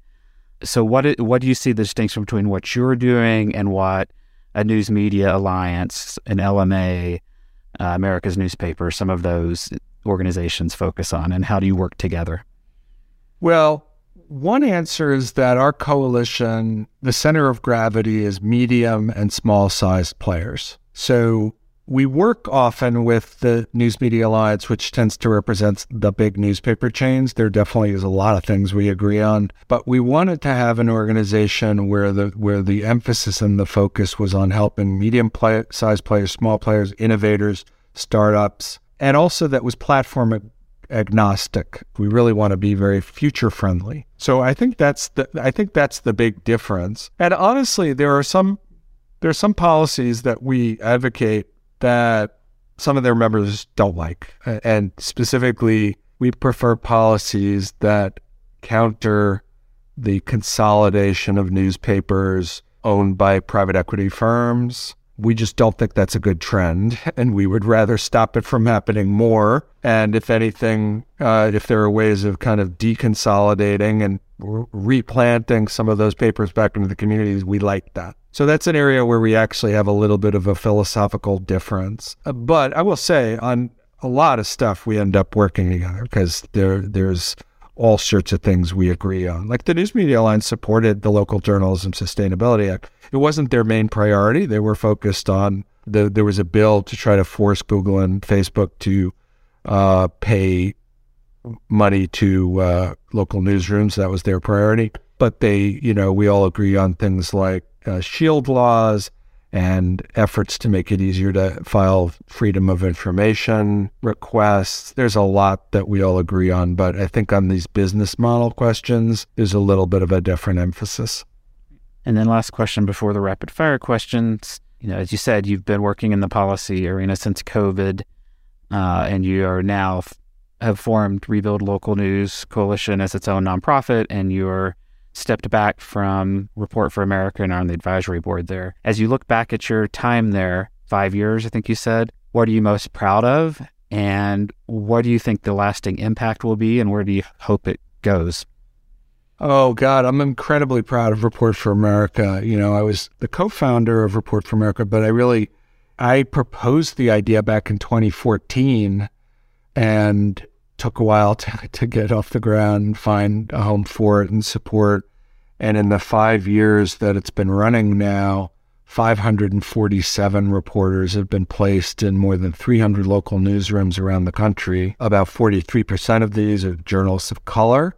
So, what what do you see the distinction between what you're doing and what a News Media Alliance, an LMA, uh, America's Newspaper, some of those organizations focus on, and how do you work together? Well, one answer is that our coalition, the center of gravity is medium and small sized players. So we work often with the News Media Alliance, which tends to represent the big newspaper chains. There definitely is a lot of things we agree on, but we wanted to have an organization where the where the emphasis and the focus was on helping medium play, sized players, small players, innovators, startups, and also that was platform agnostic. We really want to be very future friendly. So I think that's the I think that's the big difference. And honestly, there are some there are some policies that we advocate that some of their members don't like. And specifically, we prefer policies that counter the consolidation of newspapers owned by private equity firms we just don't think that's a good trend, (laughs) and we would rather stop it from happening more. And if anything, uh, if there are ways of kind of deconsolidating and replanting some of those papers back into the communities, we like that. So that's an area where we actually have a little bit of a philosophical difference. Uh, but I will say, on a lot of stuff, we end up working together because there there's all sorts of things we agree on. Like the News Media Alliance supported the Local Journalism Sustainability Act. It wasn't their main priority. They were focused on the. There was a bill to try to force Google and Facebook to uh, pay money to uh, local newsrooms. That was their priority. But they, you know, we all agree on things like uh, shield laws and efforts to make it easier to file freedom of information requests. There's a lot that we all agree on, but I think on these business model questions, there's a little bit of a different emphasis. And then last question before the rapid fire questions. You know, as you said, you've been working in the policy arena since COVID, uh, and you are now have formed Rebuild Local News Coalition as its own nonprofit, and you're stepped back from Report for America and are on the advisory board there. As you look back at your time there, five years, I think you said, what are you most proud of? And what do you think the lasting impact will be? And where do you hope it goes? Oh, God, I'm incredibly proud of Report for America. You know, I was the co founder of Report for America, but I really, I proposed the idea back in 2014 and took a while (laughs) to, to get off the ground find a home for it and support. And in the five years that it's been running now, 547 reporters have been placed in more than 300 local newsrooms around the country. About 43% of these are journalists of color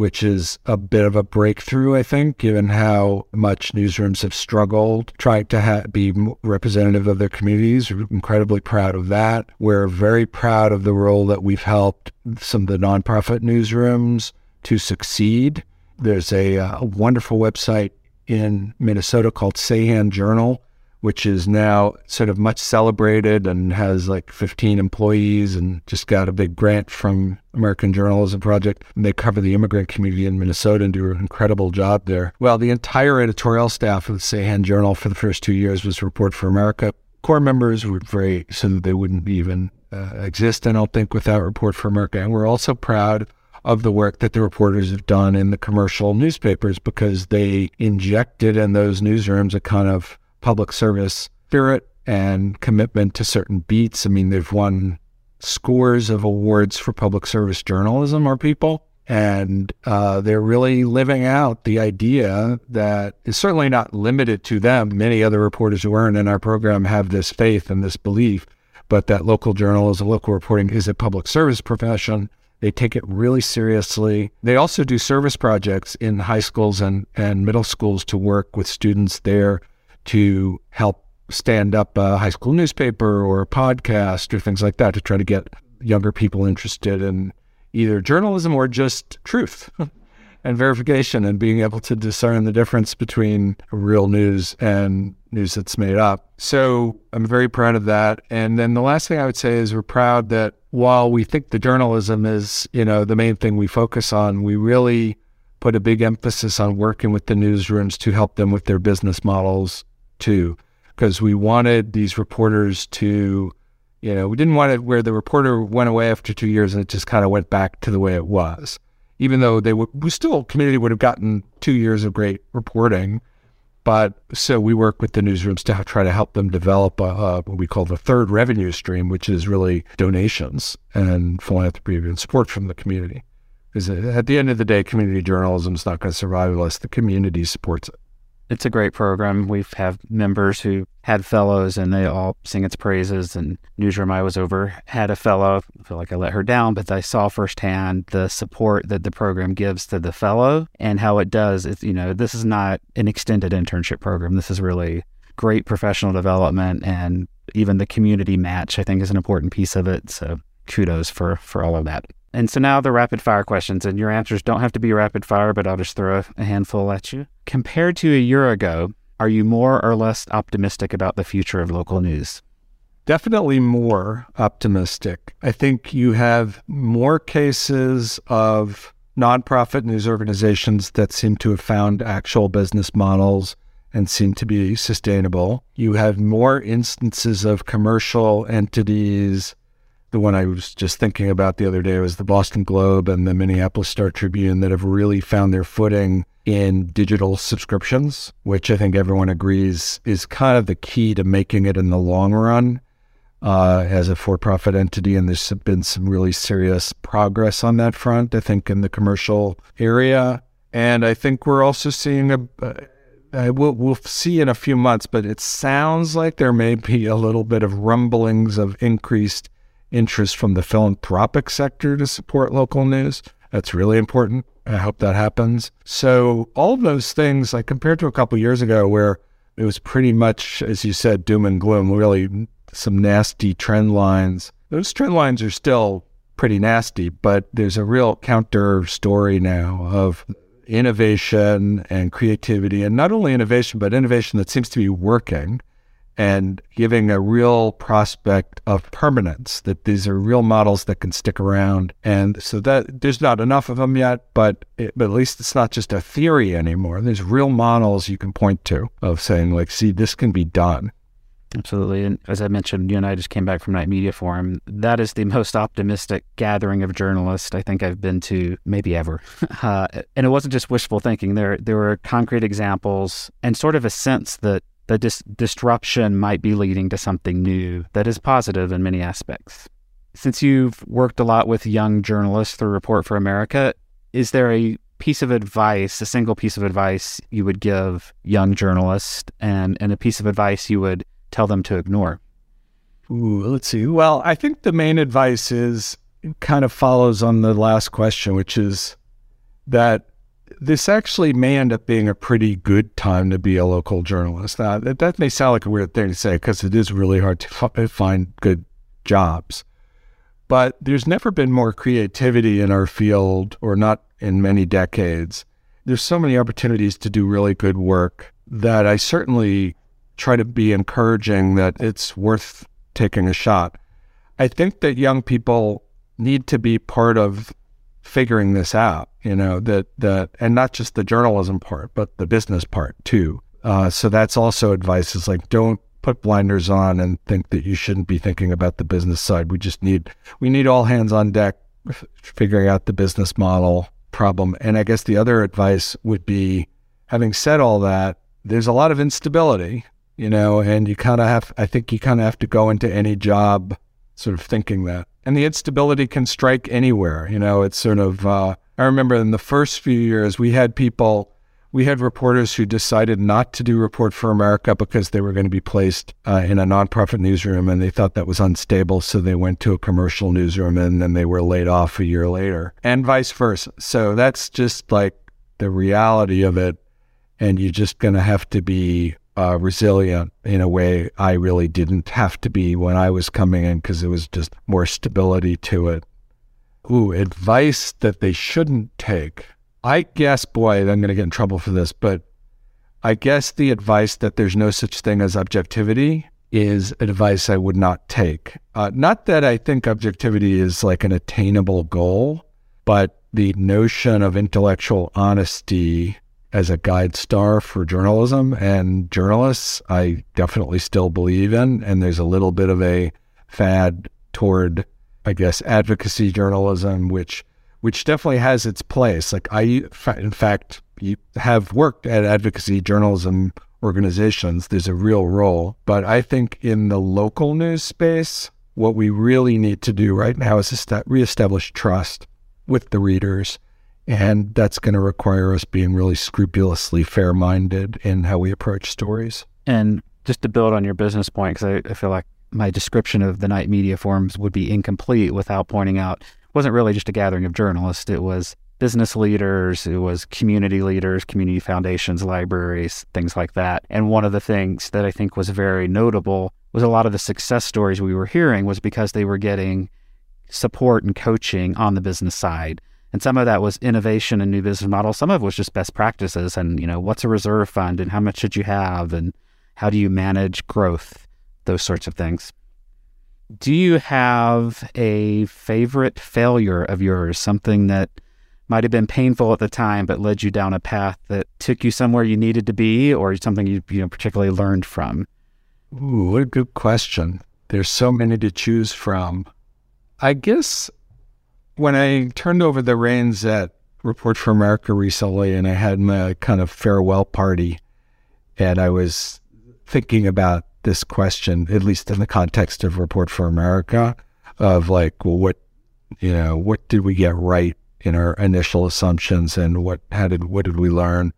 which is a bit of a breakthrough, I think, given how much newsrooms have struggled trying to ha- be representative of their communities. We're incredibly proud of that. We're very proud of the role that we've helped some of the nonprofit newsrooms to succeed. There's a, uh, a wonderful website in Minnesota called Sahan Journal, which is now sort of much celebrated and has like 15 employees and just got a big grant from American Journalism Project. And they cover the immigrant community in Minnesota and do an incredible job there. Well, the entire editorial staff of the Sahan Journal for the first two years was Report for America. Core members were very, so that they wouldn't even uh, exist, and I don't think, without Report for America. And we're also proud of the work that the reporters have done in the commercial newspapers because they injected in those newsrooms a kind of public service spirit and commitment to certain beats. I mean, they've won scores of awards for public service journalism, our people. And uh, they're really living out the idea that is certainly not limited to them. Many other reporters who aren't in our program have this faith and this belief, but that local journalism, local reporting is a public service profession. They take it really seriously. They also do service projects in high schools and, and middle schools to work with students there to help stand up a high school newspaper or a podcast or things like that to try to get younger people interested in either journalism or just truth (laughs) and verification and being able to discern the difference between real news and news that's made up. So I'm very proud of that. And then the last thing I would say is we're proud that while we think the journalism is, you know, the main thing we focus on, we really put a big emphasis on working with the newsrooms to help them with their business models too. Because we wanted these reporters to, you know, we didn't want it where the reporter went away after two years and it just kind of went back to the way it was even though they would, we still community would have gotten two years of great reporting. But so we work with the newsrooms to try to help them develop a, a, what we call the third revenue stream, which is really donations and philanthropy and support from the community. Because at the end of the day, community journalism is not going to survive unless the community supports it it's a great program. We've have members who had fellows and they all sing its praises. And newsroom I was over had a fellow. I feel like I let her down, but I saw firsthand the support that the program gives to the fellow and how it does. It's, you know, this is not an extended internship program. This is really great professional development and even the community match, I think, is an important piece of it. So kudos for for all of that. And so now the rapid fire questions, and your answers don't have to be rapid fire, but I'll just throw a handful at you. Compared to a year ago, are you more or less optimistic about the future of local news? Definitely more optimistic. I think you have more cases of nonprofit news organizations that seem to have found actual business models and seem to be sustainable. You have more instances of commercial entities the one I was just thinking about the other day was the Boston Globe and the Minneapolis Star Tribune that have really found their footing in digital subscriptions, which I think everyone agrees is kind of the key to making it in the long run uh, as a for profit entity. And there's been some really serious progress on that front, I think, in the commercial area. And I think we're also seeing a. Uh, we'll, we'll see in a few months, but it sounds like there may be a little bit of rumblings of increased interest from the philanthropic sector to support local news. That's really important. I hope that happens. So all of those things, like compared to a couple years ago, where it was pretty much, as you said, doom and gloom, really some nasty trend lines. Those trend lines are still pretty nasty, but there's a real counter story now of innovation and creativity, and not only innovation, but innovation that seems to be working and giving a real prospect of permanence that these are real models that can stick around. And so that there's not enough of them yet, but, it, but at least it's not just a theory anymore. There's real models you can point to of saying like, see, this can be done. Absolutely. And as I mentioned, you and I just came back from Knight Media Forum. That is the most optimistic gathering of journalists I think I've been to maybe ever. (laughs) Uh, and it wasn't just wishful thinking. There, there were concrete examples and sort of a sense that the dis- disruption might be leading to something new that is positive in many aspects. Since you've worked a lot with young journalists through Report for America, is there a piece of advice, a single piece of advice you would give young journalists and, and a piece of advice you would tell them to ignore? Ooh, let's see. Well, I think the main advice is kind of follows on the last question, which is that this actually may end up being a pretty good time to be a local journalist. Now, that, that may sound like a weird thing to say because it is really hard to f- (laughs) find good jobs. But there's never been more creativity in our field, or not in many decades. There's so many opportunities to do really good work that I certainly try to be encouraging that it's worth taking a shot. I think that young people need to be part of figuring this out, you know, that, that, and not just the journalism part, but the business part too. Uh, so that's also advice is like, don't put blinders on and think that you shouldn't be thinking about the business side. We just need, we need all hands on deck figuring out the business model problem. And I guess the other advice would be having said all that, there's a lot of instability, you know, and you kind of have, I think you kind of have to go into any job sort of thinking that and the instability can strike anywhere. You know, it's sort of, uh, I remember in the first few years, we had people, we had reporters who decided not to do Report for America because they were going to be placed uh, in a nonprofit newsroom and they thought that was unstable. So they went to a commercial newsroom and then they were laid off a year later, and vice versa. So that's just like the reality of it. And you're just going to have to be uh, resilient in a way I really didn't have to be when I was coming in because there was just more stability to it. Ooh, advice that they shouldn't take. I guess, boy, I'm going to get in trouble for this, but I guess the advice that there's no such thing as objectivity is advice I would not take. Uh, not that I think objectivity is like an attainable goal, but the notion of intellectual honesty as a guide star for journalism and journalists, I definitely still believe in. And there's a little bit of a fad toward, I guess, advocacy journalism, which which definitely has its place. Like I, in fact, have worked at advocacy journalism organizations. There's a real role, but I think in the local news space, what we really need to do right now is reestablish trust with the readers. And that's going to require us being really scrupulously fair minded in how we approach stories. And just to build on your business point, because I, I, feel like my description of the Knight Media Forums would be incomplete without pointing out it wasn't really just a gathering of journalists. It was business leaders, it was community leaders, community foundations, libraries, things like that. And one of the things that I think was very notable was a lot of the success stories we were hearing was because they were getting support and coaching on the business side. And some of that was innovation and new business models. Some of it was just best practices and, you know, what's a reserve fund and how much should you have and how do you manage growth, those sorts of things. Do you have a favorite failure of yours, something that might have been painful at the time but led you down a path that took you somewhere you needed to be or something you, you know, particularly learned from? Ooh, what a good question. There's so many to choose from. I guess when I turned over the reins at Report for America recently and I had my kind of farewell party and I was thinking about this question, at least in the context of Report for America, of like, well, what, you know, what did we get right in our initial assumptions and what, how did, what did we learn?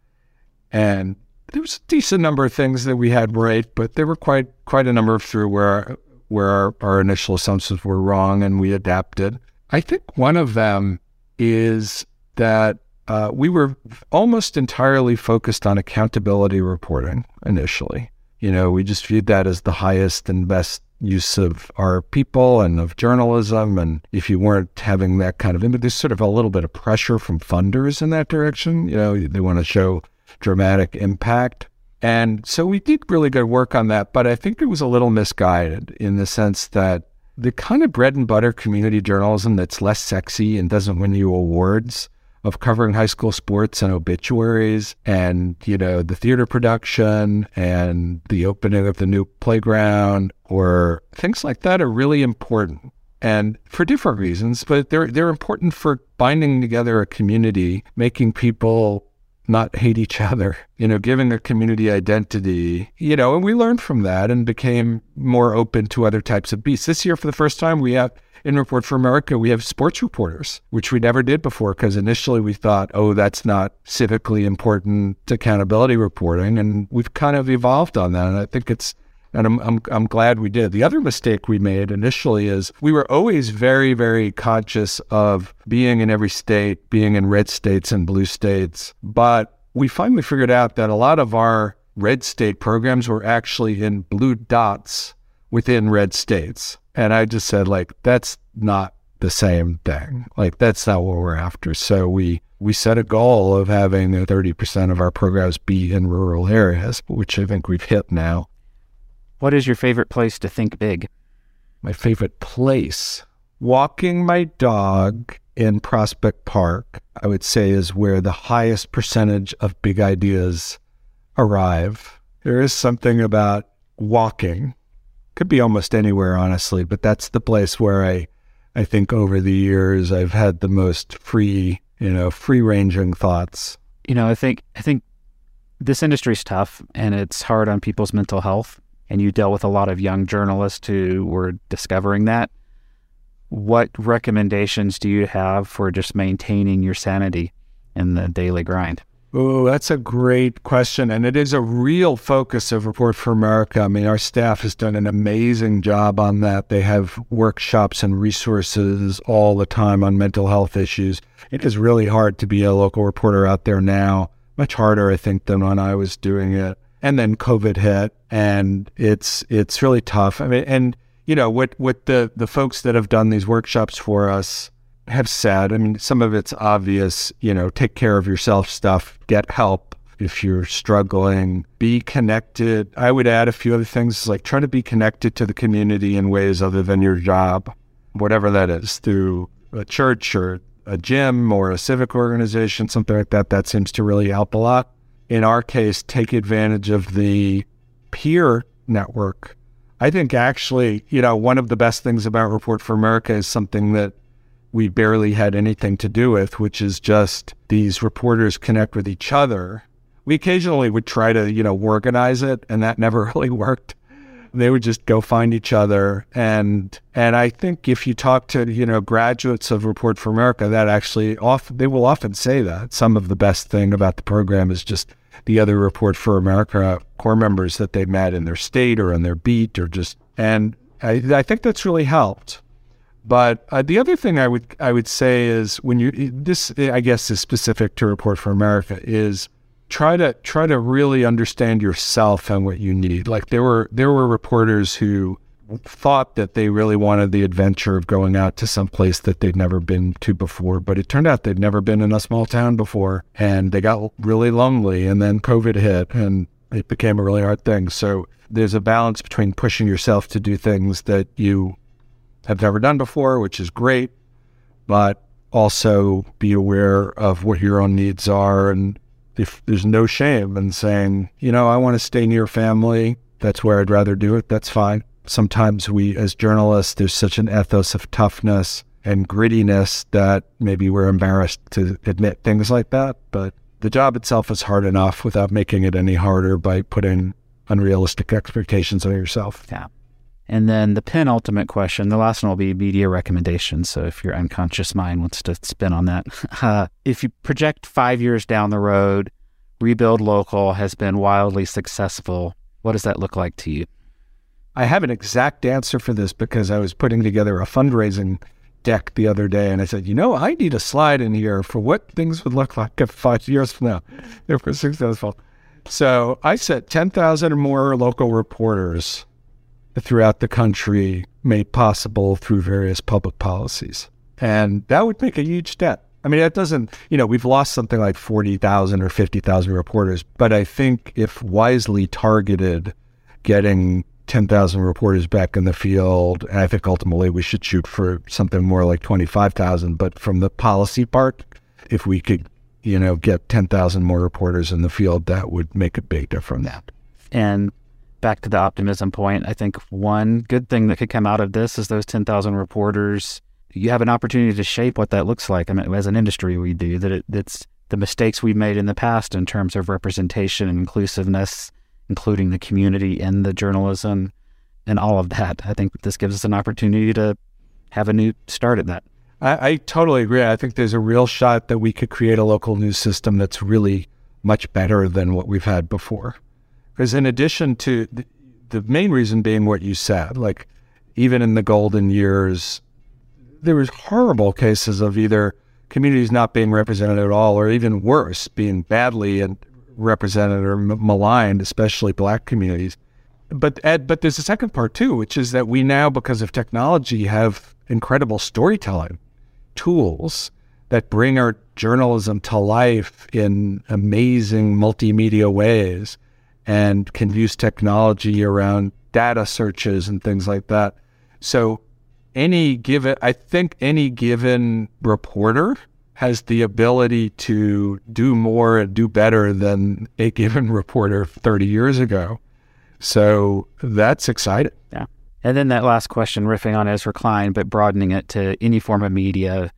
And there was a decent number of things that we had right, but there were quite, quite a number of through where where our, our initial assumptions were wrong and we adapted. I think one of them is that uh, we were almost entirely focused on accountability reporting initially. You know, we just viewed that as the highest and best use of our people and of journalism. And if you weren't having that kind of there's sort of a little bit of pressure from funders in that direction. You know, they want to show dramatic impact. And so we did really good work on that, but I think it was a little misguided in the sense that the kind of bread and butter community journalism that's less sexy and doesn't win you awards of covering high school sports and obituaries and, you know, the theater production and the opening of the new playground or things like that are really important. And for different reasons, but they're they're important for binding together a community, making people not hate each other, you know, giving a community identity, you know, and we learned from that and became more open to other types of beats. This year, for the first time, we have in Report for America, we have sports reporters, which we never did before because initially we thought, oh, that's not civically important accountability reporting. And we've kind of evolved on that. And I think it's and I'm, I'm, I'm glad we did. The other mistake we made initially is we were always very, very conscious of being in every state, being in red states and blue states. But we finally figured out that a lot of our red state programs were actually in blue dots within red states. And I just said, like, that's not the same thing. Like, that's not what we're after. So we, we set a goal of having 30% of our programs be in rural areas, which I think we've hit now. What is your favorite place to think big? My favorite place. Walking my dog in Prospect Park, I would say, is where the highest percentage of big ideas arrive. There is something about walking. Could be almost anywhere, honestly, but that's the place where I, I think over the years I've had the most free, you know, free ranging thoughts. You know, I think I think this industry's tough and it's hard on people's mental health and you dealt with a lot of young journalists who were discovering that. What recommendations do you have for just maintaining your sanity in the daily grind? Oh, that's a great question. And it is a real focus of Report for America. I mean, our staff has done an amazing job on that. They have workshops and resources all the time on mental health issues. It is really hard to be a local reporter out there now, much harder, I think, than when I was doing it. And then COVID hit, and it's it's really tough. I mean, and you know what what the the folks that have done these workshops for us have said. I mean, some of it's obvious. You know, take care of yourself stuff, get help if you're struggling, be connected. I would add a few other things like try to be connected to the community in ways other than your job, whatever that is, through a church or a gym or a civic organization, something like that. That seems to really help a lot. In our case, take advantage of the peer network. I think actually, you know, one of the best things about Report for America is something that we barely had anything to do with, which is just these reporters connect with each other. We occasionally would try to, you know, organize it, and that never (laughs) really worked. They would just go find each other, and and I think if you talk to you know graduates of Report for America, that actually often they will often say that some of the best thing about the program is just the other Report for America corps members that they met in their state or in their beat or just and I, I think that's really helped. But uh, the other thing I would I would say is when you this I guess is specific to Report for America is try to try to really understand yourself and what you need. Like there were there were reporters who thought that they really wanted the adventure of going out to some place that they'd never been to before, but it turned out they'd never been in a small town before and they got really lonely and then COVID hit and it became a really hard thing. So there's a balance between pushing yourself to do things that you have never done before, which is great, but also be aware of what your own needs are. And if there's no shame in saying, you know, I want to stay near family, that's where I'd rather do it, that's fine. Sometimes we, as journalists, there's such an ethos of toughness and grittiness that maybe we're embarrassed to admit things like that. But the job itself is hard enough without making it any harder by putting unrealistic expectations on yourself. Yeah. And then the penultimate question, the last one will be media recommendations. So if your unconscious mind wants to spin on that, (laughs) uh, if you project five years down the road, Rebuild Local has been wildly successful. What does that look like to you? I have an exact answer for this because I was putting together a fundraising deck the other day and I said, you know, I need a slide in here for what things would look like five years from now if we're successful. So I said 10,000 or more local reporters throughout the country made possible through various public policies. And that would make a huge dent. I mean, that doesn't, you know, we've lost something like 40,000 or 50,000 reporters, but I think if wisely targeted, getting 10,000 reporters back in the field, and I think ultimately we should shoot for something more like 25,000. But from the policy part, if we could, you know, get 10,000 more reporters in the field, that would make a big difference. And back to the optimism point, I think one good thing that could come out of this is those 10,000 reporters. You have an opportunity to shape what that looks like. I mean, as an industry, we do that. It, it's the mistakes we've made in the past in terms of representation and inclusiveness, including the community and the journalism and all of that. I think this gives us an opportunity to have a new start at that. I, I totally agree. I think there's a real shot that we could create a local news system that's really much better than what we've had before. Because in addition to the, the main reason being what you said, like even in the golden years, there was horrible cases of either communities not being represented at all, or even worse, being badly and represented or maligned, especially black communities. But Ed, but there's a second part too, which is that we now, because of technology, have incredible storytelling tools that bring our journalism to life in amazing multimedia ways and can use technology around data searches and things like that. So any given, I think any given reporter has the ability to do more and do better than a given (laughs) reporter 30 years ago. So that's exciting. Yeah. And then that last question, riffing on Ezra Klein, but broadening it to any form of media,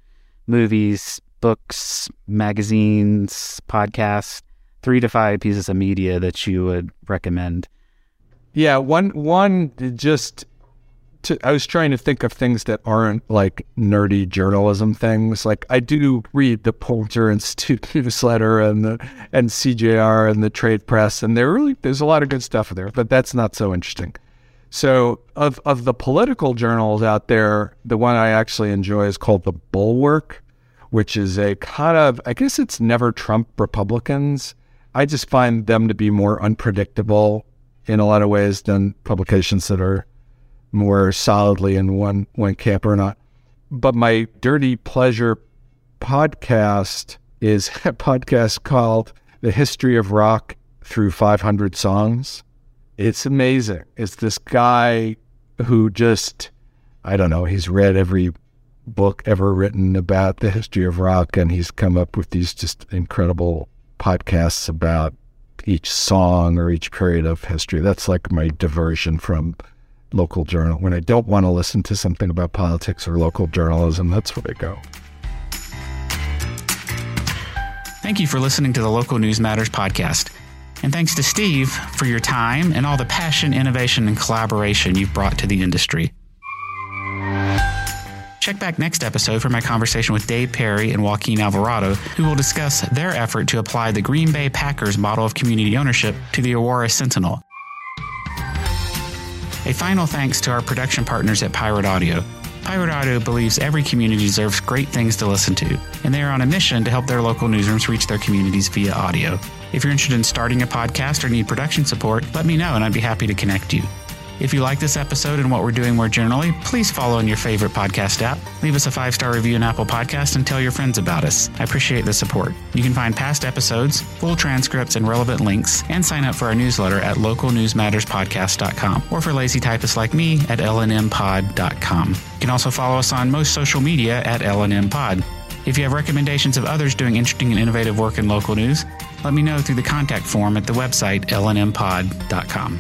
movies, books, magazines, podcasts three to five pieces of media that you would recommend? Yeah, one one just to, I was trying to think of things that aren't like nerdy journalism things. Like I do read the Poynter Institute newsletter and the and CJR and the trade press, and there really there's a lot of good stuff there, but that's not so interesting. So of of the political journals out there, the one I actually enjoy is called the Bulwark, which is a kind of I guess it's never Trump Republicans I just find them to be more unpredictable in a lot of ways than publications that are more solidly in one one camp or not. But my dirty pleasure podcast is (laughs) a podcast called The History of Rock Through 500 Songs. It's amazing. It's this guy who just, I don't know, he's read every book ever written about the history of rock, and he's come up with these just incredible podcasts about each song or each period of history. That's like my diversion from local journal. When I don't want to listen to something about politics or local journalism, that's where I go. Thank you for listening to the Local News Matters podcast. And thanks to Steve for your time and all the passion, innovation, and collaboration you've brought to the industry. Check back next episode for my conversation with Dave Perry and Joaquin Alvarado, who will discuss their effort to apply the Green Bay Packers model of community ownership to the Aurora Sentinel. A final thanks to our production partners at Pirate Audio. Pirate Audio believes every community deserves great things to listen to, and they are on a mission to help their local newsrooms reach their communities via audio. If you're interested in starting a podcast or need production support, let me know and I'd be happy to connect you. If you like this episode and what we're doing more generally, please follow in your favorite podcast app. Leave us a five star review in Apple Podcast and tell your friends about us. I appreciate the support. You can find past episodes, full transcripts, and relevant links, and sign up for our newsletter at localnewsmatterspodcast.com or for lazy typists like me at lnmpod.com. You can also follow us on most social media at lnmpod. If you have recommendations of others doing interesting and innovative work in local news, let me know through the contact form at the website lnmpod.com.